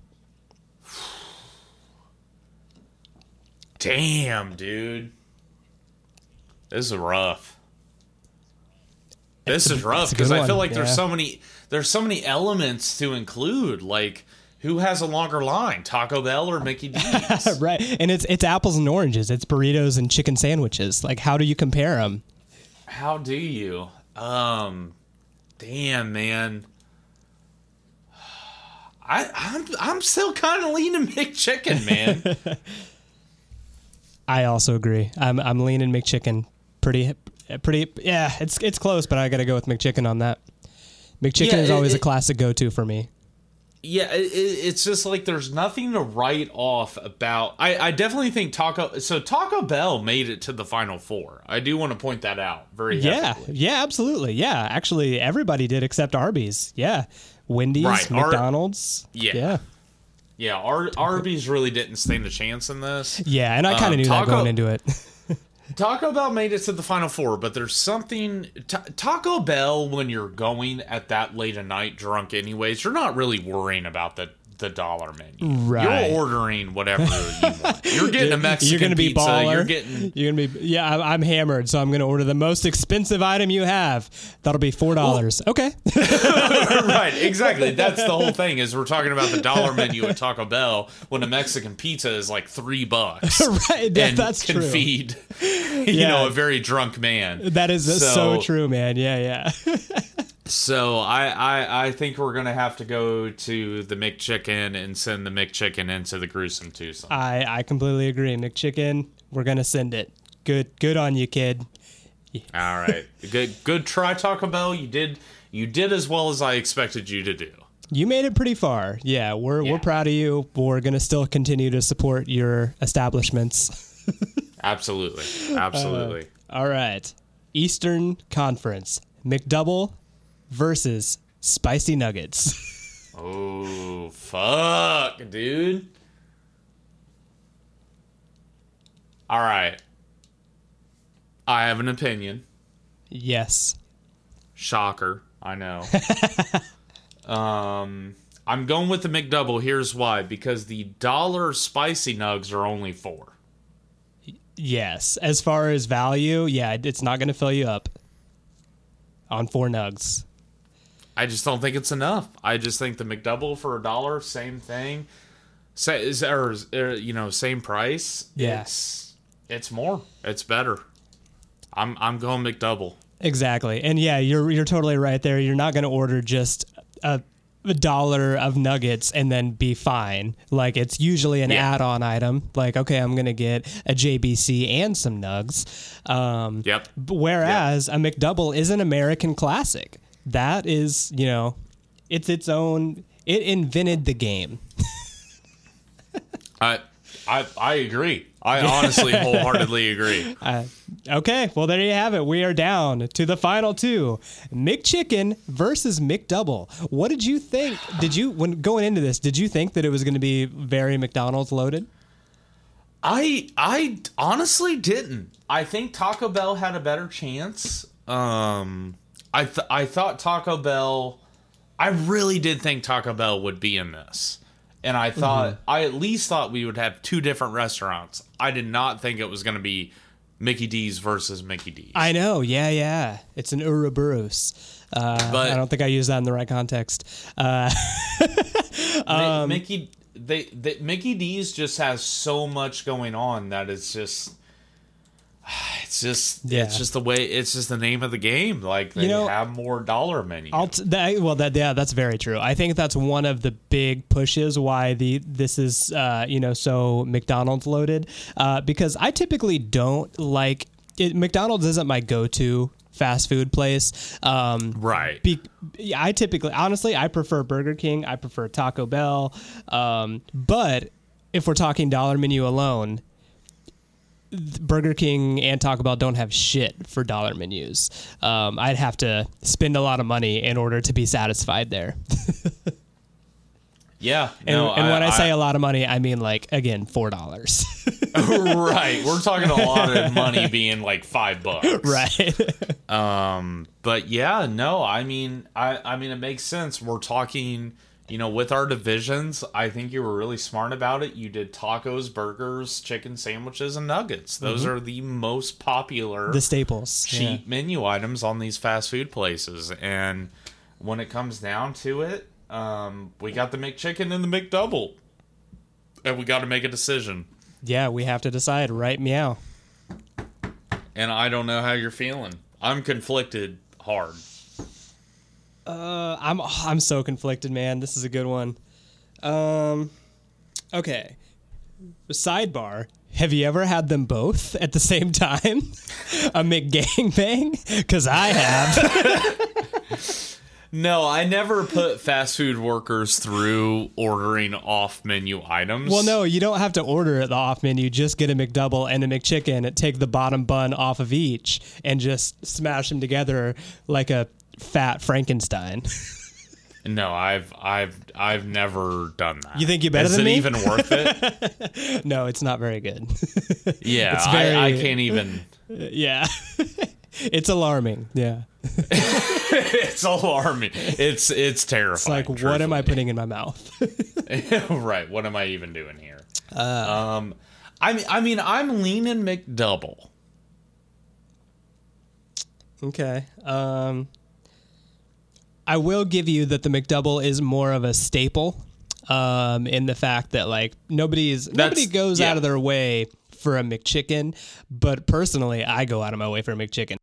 Damn, dude. This is rough. This is rough a good because I feel like there's so many there's so many elements to include. Like who has a longer line, Taco Bell or Mickey [LAUGHS] D's? right, and it's it's apples and oranges. It's burritos and chicken sandwiches. Like, how do you compare them? How do you? Um, damn, man. [SIGHS] I I'm I'm still kind of leaning [LAUGHS] McChicken, man. [LAUGHS] I also agree. I'm I'm leaning McChicken. Pretty pretty yeah, it's it's close, but I got to go with McChicken on that. McChicken Yeah, is it- always a classic go-to for me. Yeah, it, it, it's just like there's nothing to write off about. I, I definitely think Taco. So Taco Bell made it to the final four. I do want to point that out very Yeah, heavily. yeah, absolutely. Yeah, actually everybody did except Arby's. Yeah. Wendy's, Right, Ar- McDonald's. Yeah. Yeah. Yeah, Ar- Arby's really didn't stand a chance in this. Yeah, and I kind of Um, knew Taco- that going into it. [LAUGHS] Taco Bell made it to the final four, but there's something Ta Taco Bell when you're going at that late at night drunk, anyways. You're not really worrying about the the dollar menu. Right. You're ordering whatever you want. You're getting a Mexican [LAUGHS] you're gonna be pizza. baller. You're getting You're gonna be yeah. I'm, I'm hammered, so I'm gonna order the most expensive item you have. That'll be four dollars. okay. [LAUGHS] [LAUGHS] right, exactly. That's the whole thing. Is we're talking about the dollar menu at Taco Bell when a Mexican pizza is like three bucks right. And that's can true. feed you Yeah. know a very drunk man. That is so, So- true, man. Yeah, yeah. So I, I I think we're gonna have to go to the McChicken and send the McChicken into the gruesome twosome. I I completely agree. McChicken, we're gonna send it. Good good on you, kid. All right, [LAUGHS] good good try Taco Bell. You did you did as well as I expected you to do. You made it pretty far. Yeah, we're Yeah. we're proud of you. We're gonna still continue to support your establishments. [LAUGHS] Absolutely, absolutely. Uh, all right. Eastern Conference. McDouble versus Spicy Nuggets. [LAUGHS] oh fuck, dude. All right, I have an opinion. yes. Shocker, I know. [LAUGHS] um, I'm going with the McDouble. Here's why: because the dollar spicy nugs are only four. Yes. As far as value, yeah, it's not gonna fill you up on four nugs. I just don't think it's enough. I just think the McDouble for a dollar, same thing. Say, is or, or you know, same price. Yeah. It's it's more. It's better. I'm I'm going McDouble. Exactly. And yeah, you're you're totally right there. You're not going to order just a, a dollar of nuggets and then be fine. Like it's usually an Yeah. add-on item. Like okay, I'm going to get a JBC and some nugs. Um Yep. whereas a McDouble is an American classic. That is, you know, it's its own it invented the game. I I I agree. I honestly [LAUGHS] wholeheartedly agree. Uh, okay, well there you have it. We are down to the final two: McChicken versus McDouble. What did you think? Did you when going into this? Did you think that it was going to be very McDonald's loaded? I I honestly didn't. I think Taco Bell had a better chance. Um, I th- I thought Taco Bell. I really did think Taco Bell would be in this, and I thought I at least thought we would have two different restaurants. I did not think it was going to be Mickey D's versus Mickey D's. I know. Yeah, yeah. It's an Ouroboros. Uh, But- I don't think I used that in the right context. Uh, [LAUGHS] um, Mickey they, they Mickey D's just has so much going on that it's just. [SIGHS] It's just Yeah. it's just the way it's just the name of the game. Like they You know, have more dollar menu. I'll t- that, well, that yeah, that's very true. I think that's one of the big pushes why the this is uh, you know so McDonald's loaded uh, because I typically don't like it, McDonald's isn't my go-to fast food place. Um, right. be, I typically, honestly, I prefer Burger King. I prefer Taco Bell. Um, but if we're talking dollar menu alone, Burger King and Taco Bell don't have shit for dollar menus. Um, I'd have to spend a lot of money in order to be satisfied there. [LAUGHS] Yeah. And, no, and when I, say a lot of money, I mean like again four dollars. [LAUGHS] right, we're talking a lot of money being like five bucks. [LAUGHS] right. Um, but yeah, no, I mean, I, I mean, it makes sense. We're talking, you know, with our divisions. I think you were really smart about it. You did tacos, burgers, chicken sandwiches, and nuggets. Those are the most popular Mm-hmm. the staples. cheap Yeah. menu items on these fast food places. And when it comes down to it, um, we got the McChicken and the McDouble, and we got to make a decision. Yeah, we have to decide. Right, meow. And I don't know how you're feeling. I'm conflicted hard. Uh, I'm I'm so conflicted, man. This is a good one. Um, okay. Sidebar: Have you ever had them both at the same time? [LAUGHS] a McGangbang? Because I have. [LAUGHS] No, I never put fast food workers through ordering off menu items. well, no, you don't have to order at the off menu. Just get a McDouble and a McChicken. Take the bottom bun off of each and just smash them together like a fat Frankenstein. No, I've I've I've never done that. You think you're better Is than it me? even worth it? [LAUGHS] no, it's not very good. Yeah, [LAUGHS] It's I, I can't even. [LAUGHS] yeah. it's alarming. Yeah. It's alarming. It's it's terrifying. It's like, what am I putting in my mouth? right. What am I even doing here? um, I mean, I mean, I'm leaning McDouble. okay. Um, I will give you that the McDouble is more of a staple. Um, in the fact that like nobody nobody's nobody goes yeah. out of their way for a McChicken, but personally, I go out of my way for a McChicken.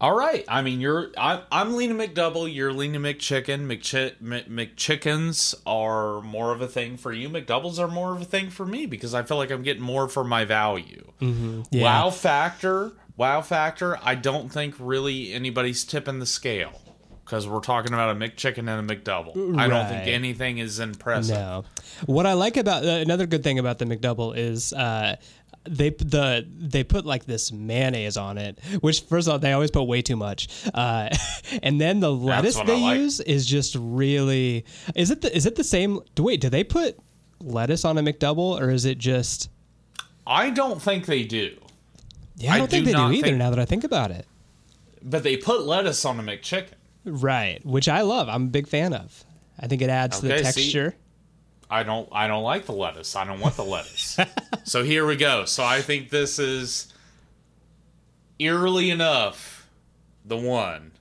All right. I mean, you're. I'm, I'm leaning McDouble. You're leaning McChicken. McChi- Mc- McChickens are more of a thing for you. McDoubles are more of a thing for me because I feel like I'm getting more for my value. Yeah. Wow factor. Wow factor. I don't think really anybody's tipping the scale because we're talking about a McChicken and a McDouble. I don't think anything is impressive. No. What I like about uh, another good thing about the McDouble is uh, they the they put like this mayonnaise on it, which first of all they always put way too much, uh, [LAUGHS] and then the lettuce they like. use is just really. Is it the is it the same? do- Wait, do they put lettuce on a McDouble or is it just? I don't think they do, Yeah, I I don't think do they do either. think- Now that I think about it, but they put lettuce on a McChicken. Right? Which I love. I'm a big fan of. I think it adds to the Okay, see? texture. I don't I don't like the lettuce. I don't want the lettuce. [LAUGHS] so here we go. So I think this is eerily enough the one.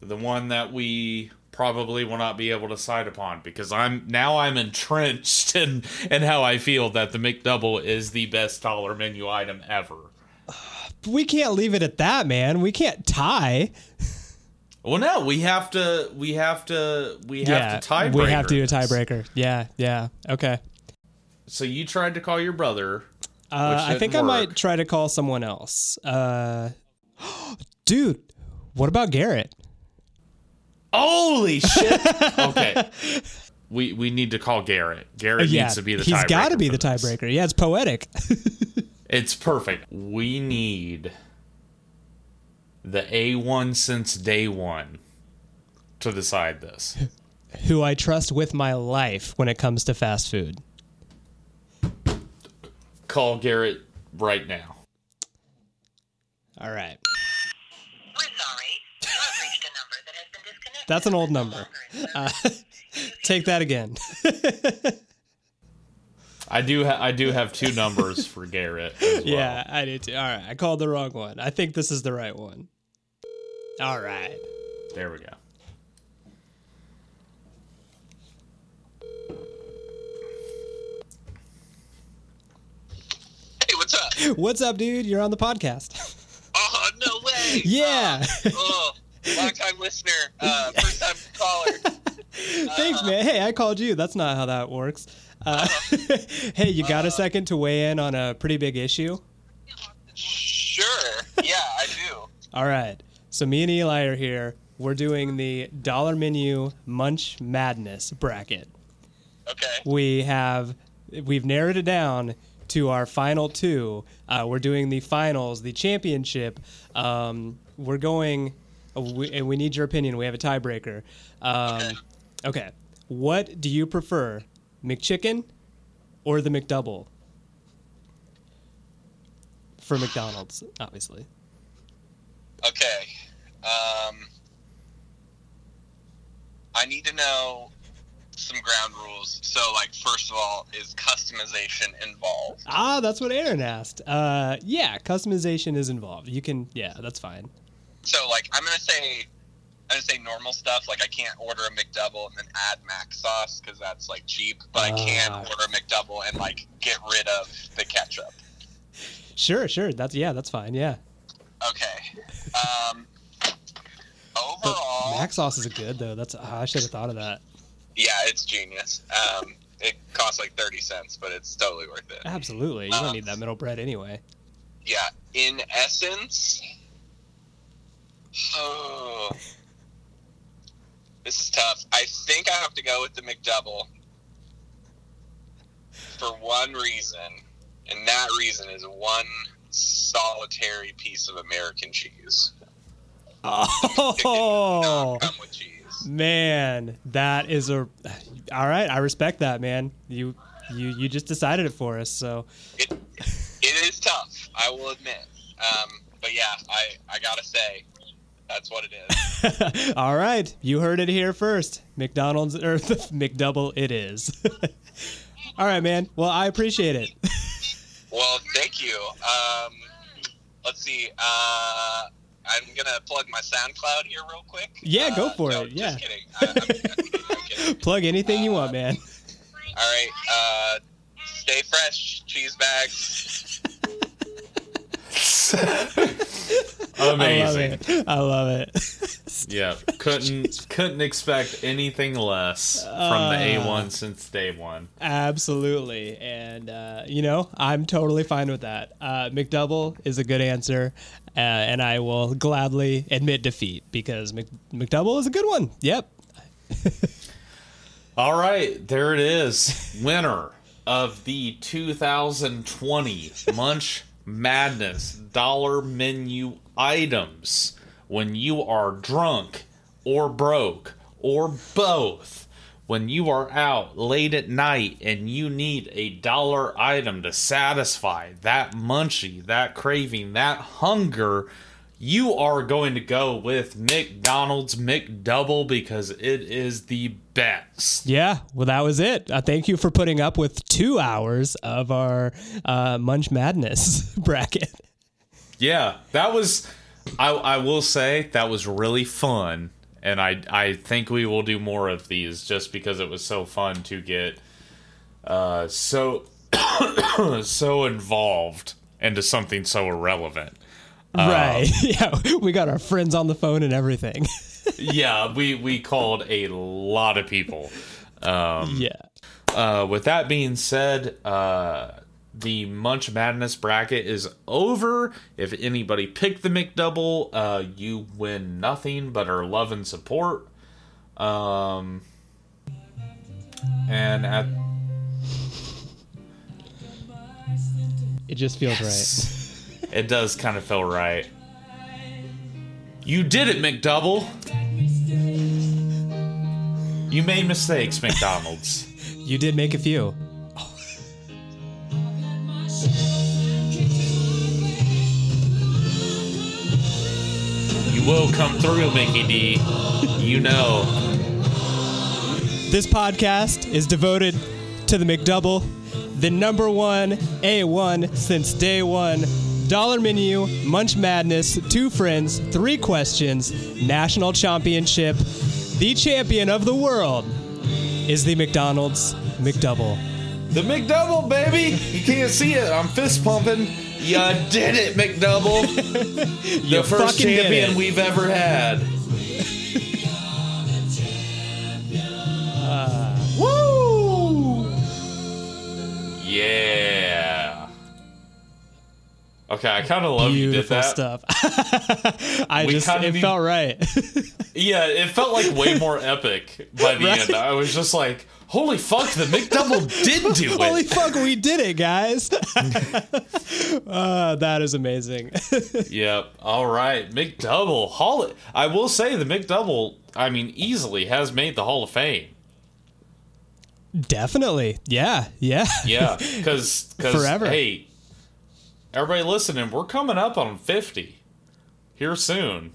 The one that we probably will not be able to decide upon because I'm now I'm entrenched [LAUGHS] in in how I feel that the McDouble is the best dollar menu item ever. We can't leave it at that, man. We can't tie. [LAUGHS] Well no, we have to we have to we have to tie we have to do a tiebreaker. Yeah, yeah. Okay. So you tried to call your brother. Uh, I think I might try to call someone else. Uh, [GASPS] dude, what about Garrett? Holy shit! [LAUGHS] okay, we we need to call Garrett. Garrett yeah, needs to be the. he's got to be the tiebreaker. Yeah, it's poetic. [LAUGHS] It's perfect. We need the A one since day one to decide this. [LAUGHS] Who I trust with my life when it comes to fast food. Call Garrett right now. All right. We're sorry. You have reached a number that has been disconnected. That's an old number. longer in uh, service. [LAUGHS] Take that again. [LAUGHS] I do. Ha- I do have two numbers for Garrett. As [LAUGHS] well. yeah, I do too. All right, I called the wrong one. I think this is the right one. All right. There we go. Hey, what's up? What's up, dude? You're on the podcast. [LAUGHS] Oh, no way. Yeah. Oh, long time listener, uh, first time caller. [LAUGHS] Thanks, man. Hey, I called you. That's not how that works. Uh, [LAUGHS] hey, you got a second to weigh in on a pretty big issue? Sure. Yeah, I do. All right. So me and Eli are here. We're doing the dollar menu munch madness bracket. Okay. We have we've narrowed it down to our final two. Uh, we're doing the finals, the championship. Um, we're going, uh, we, and we need your opinion. We have a tiebreaker. Um, okay. What do you prefer, McChicken or the McDouble? For McDonald's, obviously. Okay. Um, I need to know some ground rules. So, like, first of all, is customization involved? Ah, that's what Aaron asked. Uh, yeah, customization is involved. You can, yeah, that's fine. So, like, I'm gonna say, I'm gonna say normal stuff. Like, I can't order a McDouble and then add mac sauce because that's like cheap. But I can Ah. order a McDouble and like get rid of the ketchup. Sure, sure. That's yeah, that's fine. Yeah. Okay. Um, But overall, mac sauce is good though. That's ah, I should have thought of that. yeah, it's genius. Um, it costs like thirty cents, but it's totally worth it. Absolutely. You don't need that middle bread anyway. Yeah, in essence. Oh, this is tough. I think I have to go with the McDouble for one reason, and that reason is one solitary piece of American cheese. Oh Come with cheese. man, that is a. All right, I respect that, man. You you you just decided it for us. So It, it is tough, I will admit. Um, but yeah, I, I gotta say, that's what it is. [LAUGHS] all right, you heard it here first. McDonald's or the [LAUGHS] McDouble, it is. [LAUGHS] all right, man. Well, I appreciate it. Well, thank you. Um, let's see. Uh, I'm gonna plug my SoundCloud here real quick. Yeah, go Uh, for no, it, yeah. Just kidding. I, I'm, kidding. I'm kidding. Plug anything you want, man. All right. Uh, stay fresh, cheese bags. [LAUGHS] Amazing. I love it. I love it. [LAUGHS] Yeah, couldn't couldn't expect anything less from the A1 since day one. Absolutely. And, uh, you know, I'm totally fine with that. Uh, McDouble is a good answer. Uh, and I will gladly admit defeat because Mc- McDouble is a good one. Yep. [LAUGHS] All right, there it is. Winner of the 2020 Munch Madness dollar menu items. When you are drunk or broke or both, when you are out late at night and you need a dollar item to satisfy that munchie, that craving, that hunger, you are going to go with McDonald's McDouble because it is the best. Yeah. Well, that was it. Uh, thank you for putting up with two hours of our uh, Munch Madness [LAUGHS] bracket. Yeah, that was. I I will say that was really fun, and I I think we will do more of these just because it was so fun to get uh so [COUGHS] so involved into something so irrelevant. Right. [LAUGHS] Yeah. We got our friends on the phone and everything. [LAUGHS] yeah, we we called a lot of people. Um, yeah. uh, with that being said, uh, the Munch Madness bracket is over. If anybody picked the McDouble, uh, you win nothing but our love and support. Um, and at It just feels right. [LAUGHS] it does kind of feel right. You did it, McDouble. You made mistakes, McDonald's. [LAUGHS] You did make a few. You will come through, Mickey D. You know. This podcast is devoted to the McDouble, the number one A1 since day one. Dollar menu, Munch Madness, two friends, three questions, national championship. The champion of the world is the McDonald's McDouble. The McDouble, baby! You can't see it. I'm fist pumping. You did it, McDouble. [LAUGHS] You the first champion we've ever had. [LAUGHS] Ah. Woo! Yeah. Okay, I kind of love you did that. stuff. [LAUGHS] I We just it need- felt right. [LAUGHS] Yeah, it felt like way more [LAUGHS] epic by the Right? end. I was just like, "Holy fuck, the McDouble did do it!" Holy fuck, we did it, guys! uh, that is amazing. Yep. All right, McDouble Hall. I will say the McDouble. I mean, easily has made the Hall of Fame. Definitely, yeah, yeah. Yeah, because Forever. Hey, everybody listening, we're coming up on fifty here soon,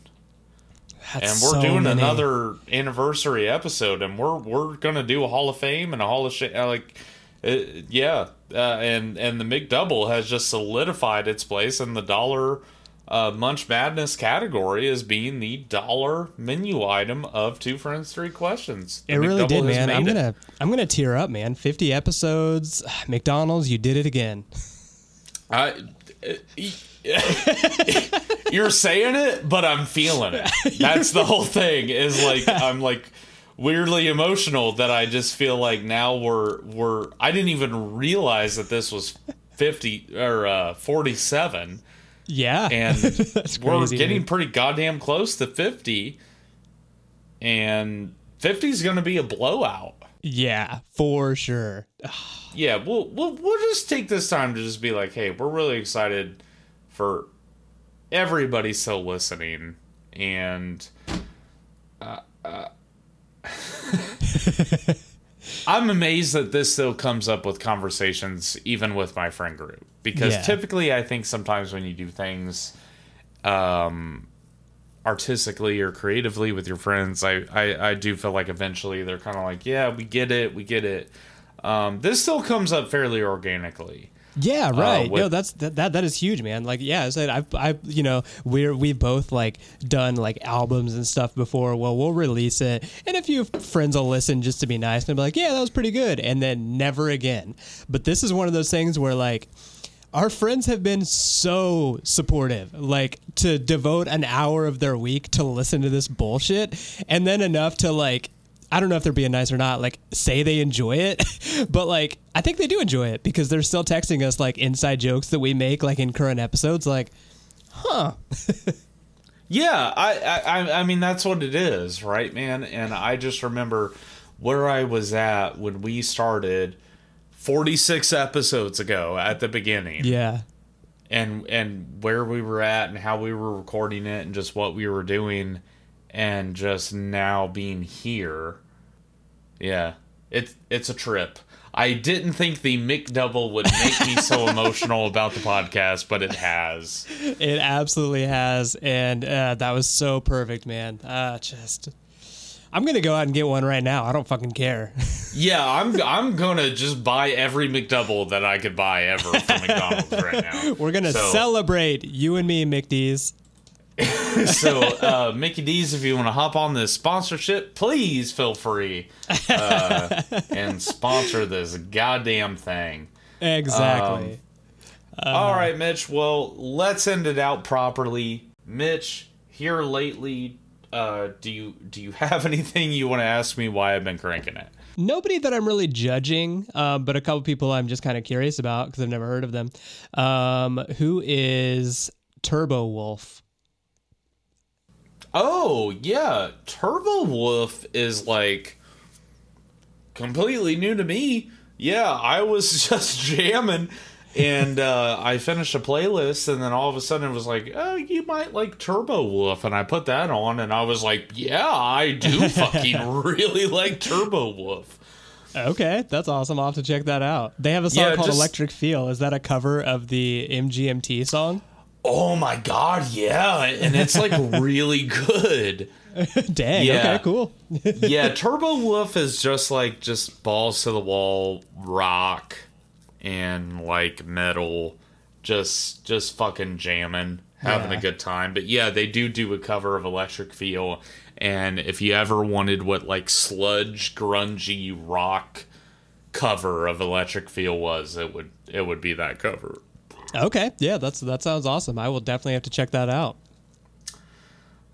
That's and we're so doing many. another anniversary episode, and we're we're gonna do a Hall of Fame and a Hall of Shame. Like, uh, yeah, uh, and and the McDouble has just solidified its place in the dollar. Uh, Munch Madness category as being the dollar menu item of two friends, three questions. The It really did, man. I'm gonna, I'm gonna tear up, man. 50 episodes, [SIGHS] McDonald's, you did it again. I, [LAUGHS] you're saying it, but I'm feeling it. That's the whole thing. Is like [LAUGHS] I'm like weirdly emotional that I just feel like now we're we're. I didn't even realize that this was fifty or uh, forty seven, Yeah, and [LAUGHS] we're crazy, getting dude. pretty goddamn close to fifty, and 50 is going to be a blowout. Yeah, for sure. yeah, we'll we'll we'll just take this time to just be like, hey, we're really excited for everybody still listening, and uh, uh, [LAUGHS] I'm amazed that this still comes up with conversations even with my friend group because Yeah. typically I think sometimes when you do things um artistically or creatively with your friends I, I i do feel like eventually they're kind of like yeah we get it we get it um this still comes up fairly organically Yeah, right. with- no, that's that, that that is huge, man. Like, yeah, I said, I've, I, you know, we're we've both like done like albums and stuff before. Well, we'll release it, and a few friends will listen just to be nice and be like, yeah, that was pretty good, and then never again. But this is one of those things where like. Our friends have been so supportive, like to devote an hour of their week to listen to this bullshit, and then enough to like I don't know if they're being nice or not, like say they enjoy it, [LAUGHS] but like I think they do enjoy it because they're still texting us like inside jokes that we make like in current episodes, like, huh. [LAUGHS] Yeah, I, I, I- mean that's what it is, right, man? And I just remember where I was at when we started, forty six episodes ago at the beginning, Yeah. and and where we were at and how we were recording it and just what we were doing, and just now being here. Yeah, it's it's a trip. I didn't think the McDouble would make me so [LAUGHS] emotional about the podcast, but it has. It absolutely has, and uh, that was so perfect, man. Uh, just, I'm gonna go out and get one right now. I don't fucking care. [LAUGHS] Yeah, I'm I'm gonna just buy every McDouble that I could buy ever from [LAUGHS] McDonald's right now. We're gonna So- celebrate you and me, McDee's. [LAUGHS] So, uh, Mickey D's, if you want to hop on this sponsorship, please feel free uh, and sponsor this goddamn thing. Exactly. All right, Mitch. Well, let's end it out properly. Mitch, here lately, uh, do you do you [LAUGHS] have anything you want to ask me? Why I've been cranking it? Nobody that I'm really judging, um, but a couple people I'm just kind of curious about because I've never heard of them. Um, who is Turbowolf? Oh yeah, Turbowolf is like completely new to me. Yeah, I was [LAUGHS] just jamming and uh, I finished a playlist and then all of a sudden it was like, oh, you might like Turbowolf. And I put that on and I was like, yeah, I do [LAUGHS] fucking really like Turbowolf. Okay, that's awesome. I'll have to check that out. They have a song Yeah, called just- Electric Feel. Is that a cover of the MGMT song? Oh my god, yeah. And it's like [LAUGHS] really good. Dang. Yeah. Okay, cool. yeah, Turbo Wolf is just like just balls to the wall rock and like metal, just just fucking jamming, having Yeah. a good time. But yeah, they do do a cover of Electric Feel, and if you ever wanted what like sludge grungy rock cover of Electric Feel was, it would it would be that cover. Okay, yeah, that's that sounds awesome. I will definitely have to check that out.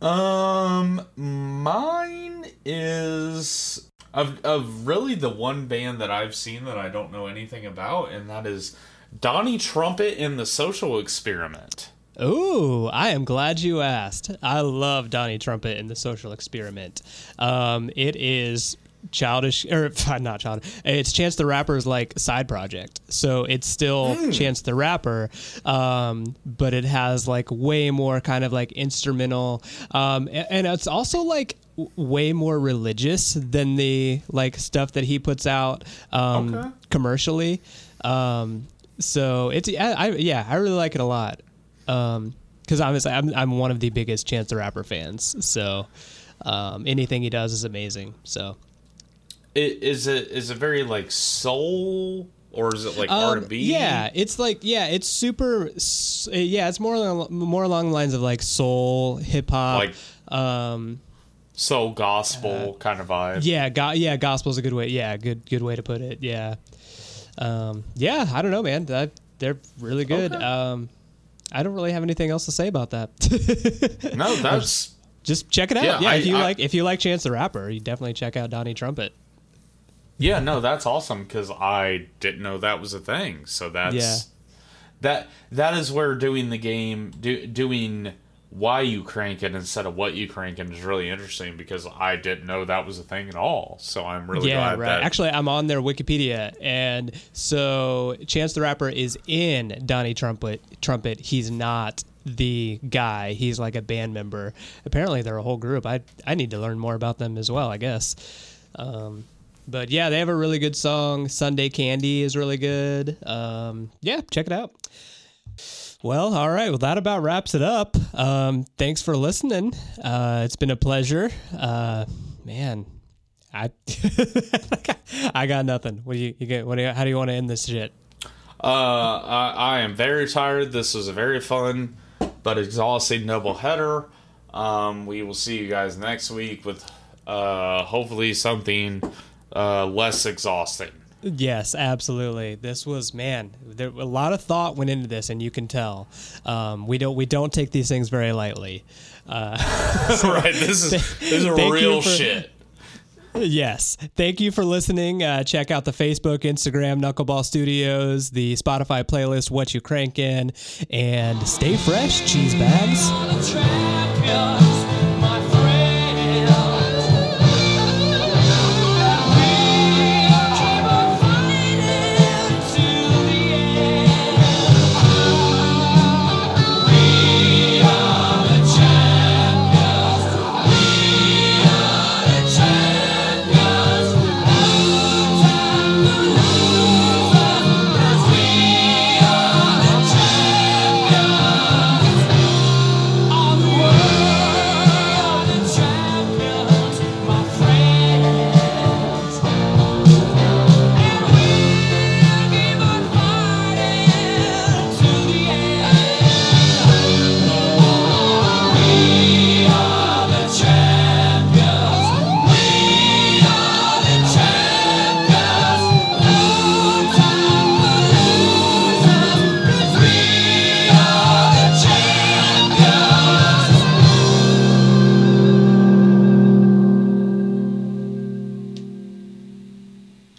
Um, mine is of of really the one band that I've seen that I don't know anything about, and that is Donnie Trumpet in the Social Experiment. Ooh, I am glad you asked. I love Donnie Trumpet in the Social Experiment. Um, it is childish or [LAUGHS] not childish it's chance the rapper's like side project so it's still chance the rapper um but it has like way more kind of like instrumental um a- and it's also like way more religious than the like stuff that he puts out um Okay. commercially um so it's I, I yeah i really like it a lot um because obviously I'm, I'm one of the biggest chance the rapper fans so um anything he does is amazing so It, is it is it very like soul or is it like Um, R and B? Yeah, it's like yeah, it's super. Yeah, it's more along, more along the lines of like soul, hip hop. like um, soul gospel kind of vibe. yeah, go, yeah, gospel's a good way. Yeah, good good way to put it. Yeah, um, yeah. I don't know, man. That, they're really good. Okay. Um, I don't really have anything else to say about that. [LAUGHS] No, that's Just check it out. Yeah, Yeah, I- if you I- like if you like Chance the Rapper, you definitely check out Donnie Trumpet. yeah, no, that's awesome because I didn't know that was a thing. So that's Yeah. that that is where doing the game do, doing why you crank it instead of what you crank it is really interesting because I didn't know that was a thing at all. So I'm really yeah, glad right. that Actually, I'm on their Wikipedia, and so Chance the Rapper is in Donnie Trumpet. Trumpet. He's not the guy. He's like a band member. Apparently, they're a whole group. I I need to learn more about them as well. I guess. Um, but yeah, they have a really good song. Sunday Candy is really good. Um, yeah, check it out. Well, all right. Well, that about wraps it up. Um, thanks for listening. Uh, it's been a pleasure. Uh, man, I [LAUGHS] I got nothing. What do you, you get? What do you, how do you want to end this shit? Uh, I, I am very tired. This was a very fun but exhausting double header. Um, we will see you guys next week with uh, hopefully something uh, less exhausting. Yes, absolutely. This was man. There a lot of thought went into this, and you can tell. Um, we don't we don't take these things very lightly. [LAUGHS] [LAUGHS] right, this is this is real for- shit. Yes. Thank you for listening. Uh, check out the Facebook, Instagram, Knuckleball Studios, the Spotify playlist, What You Crankin', and stay fresh, cheese bags. Trap ya.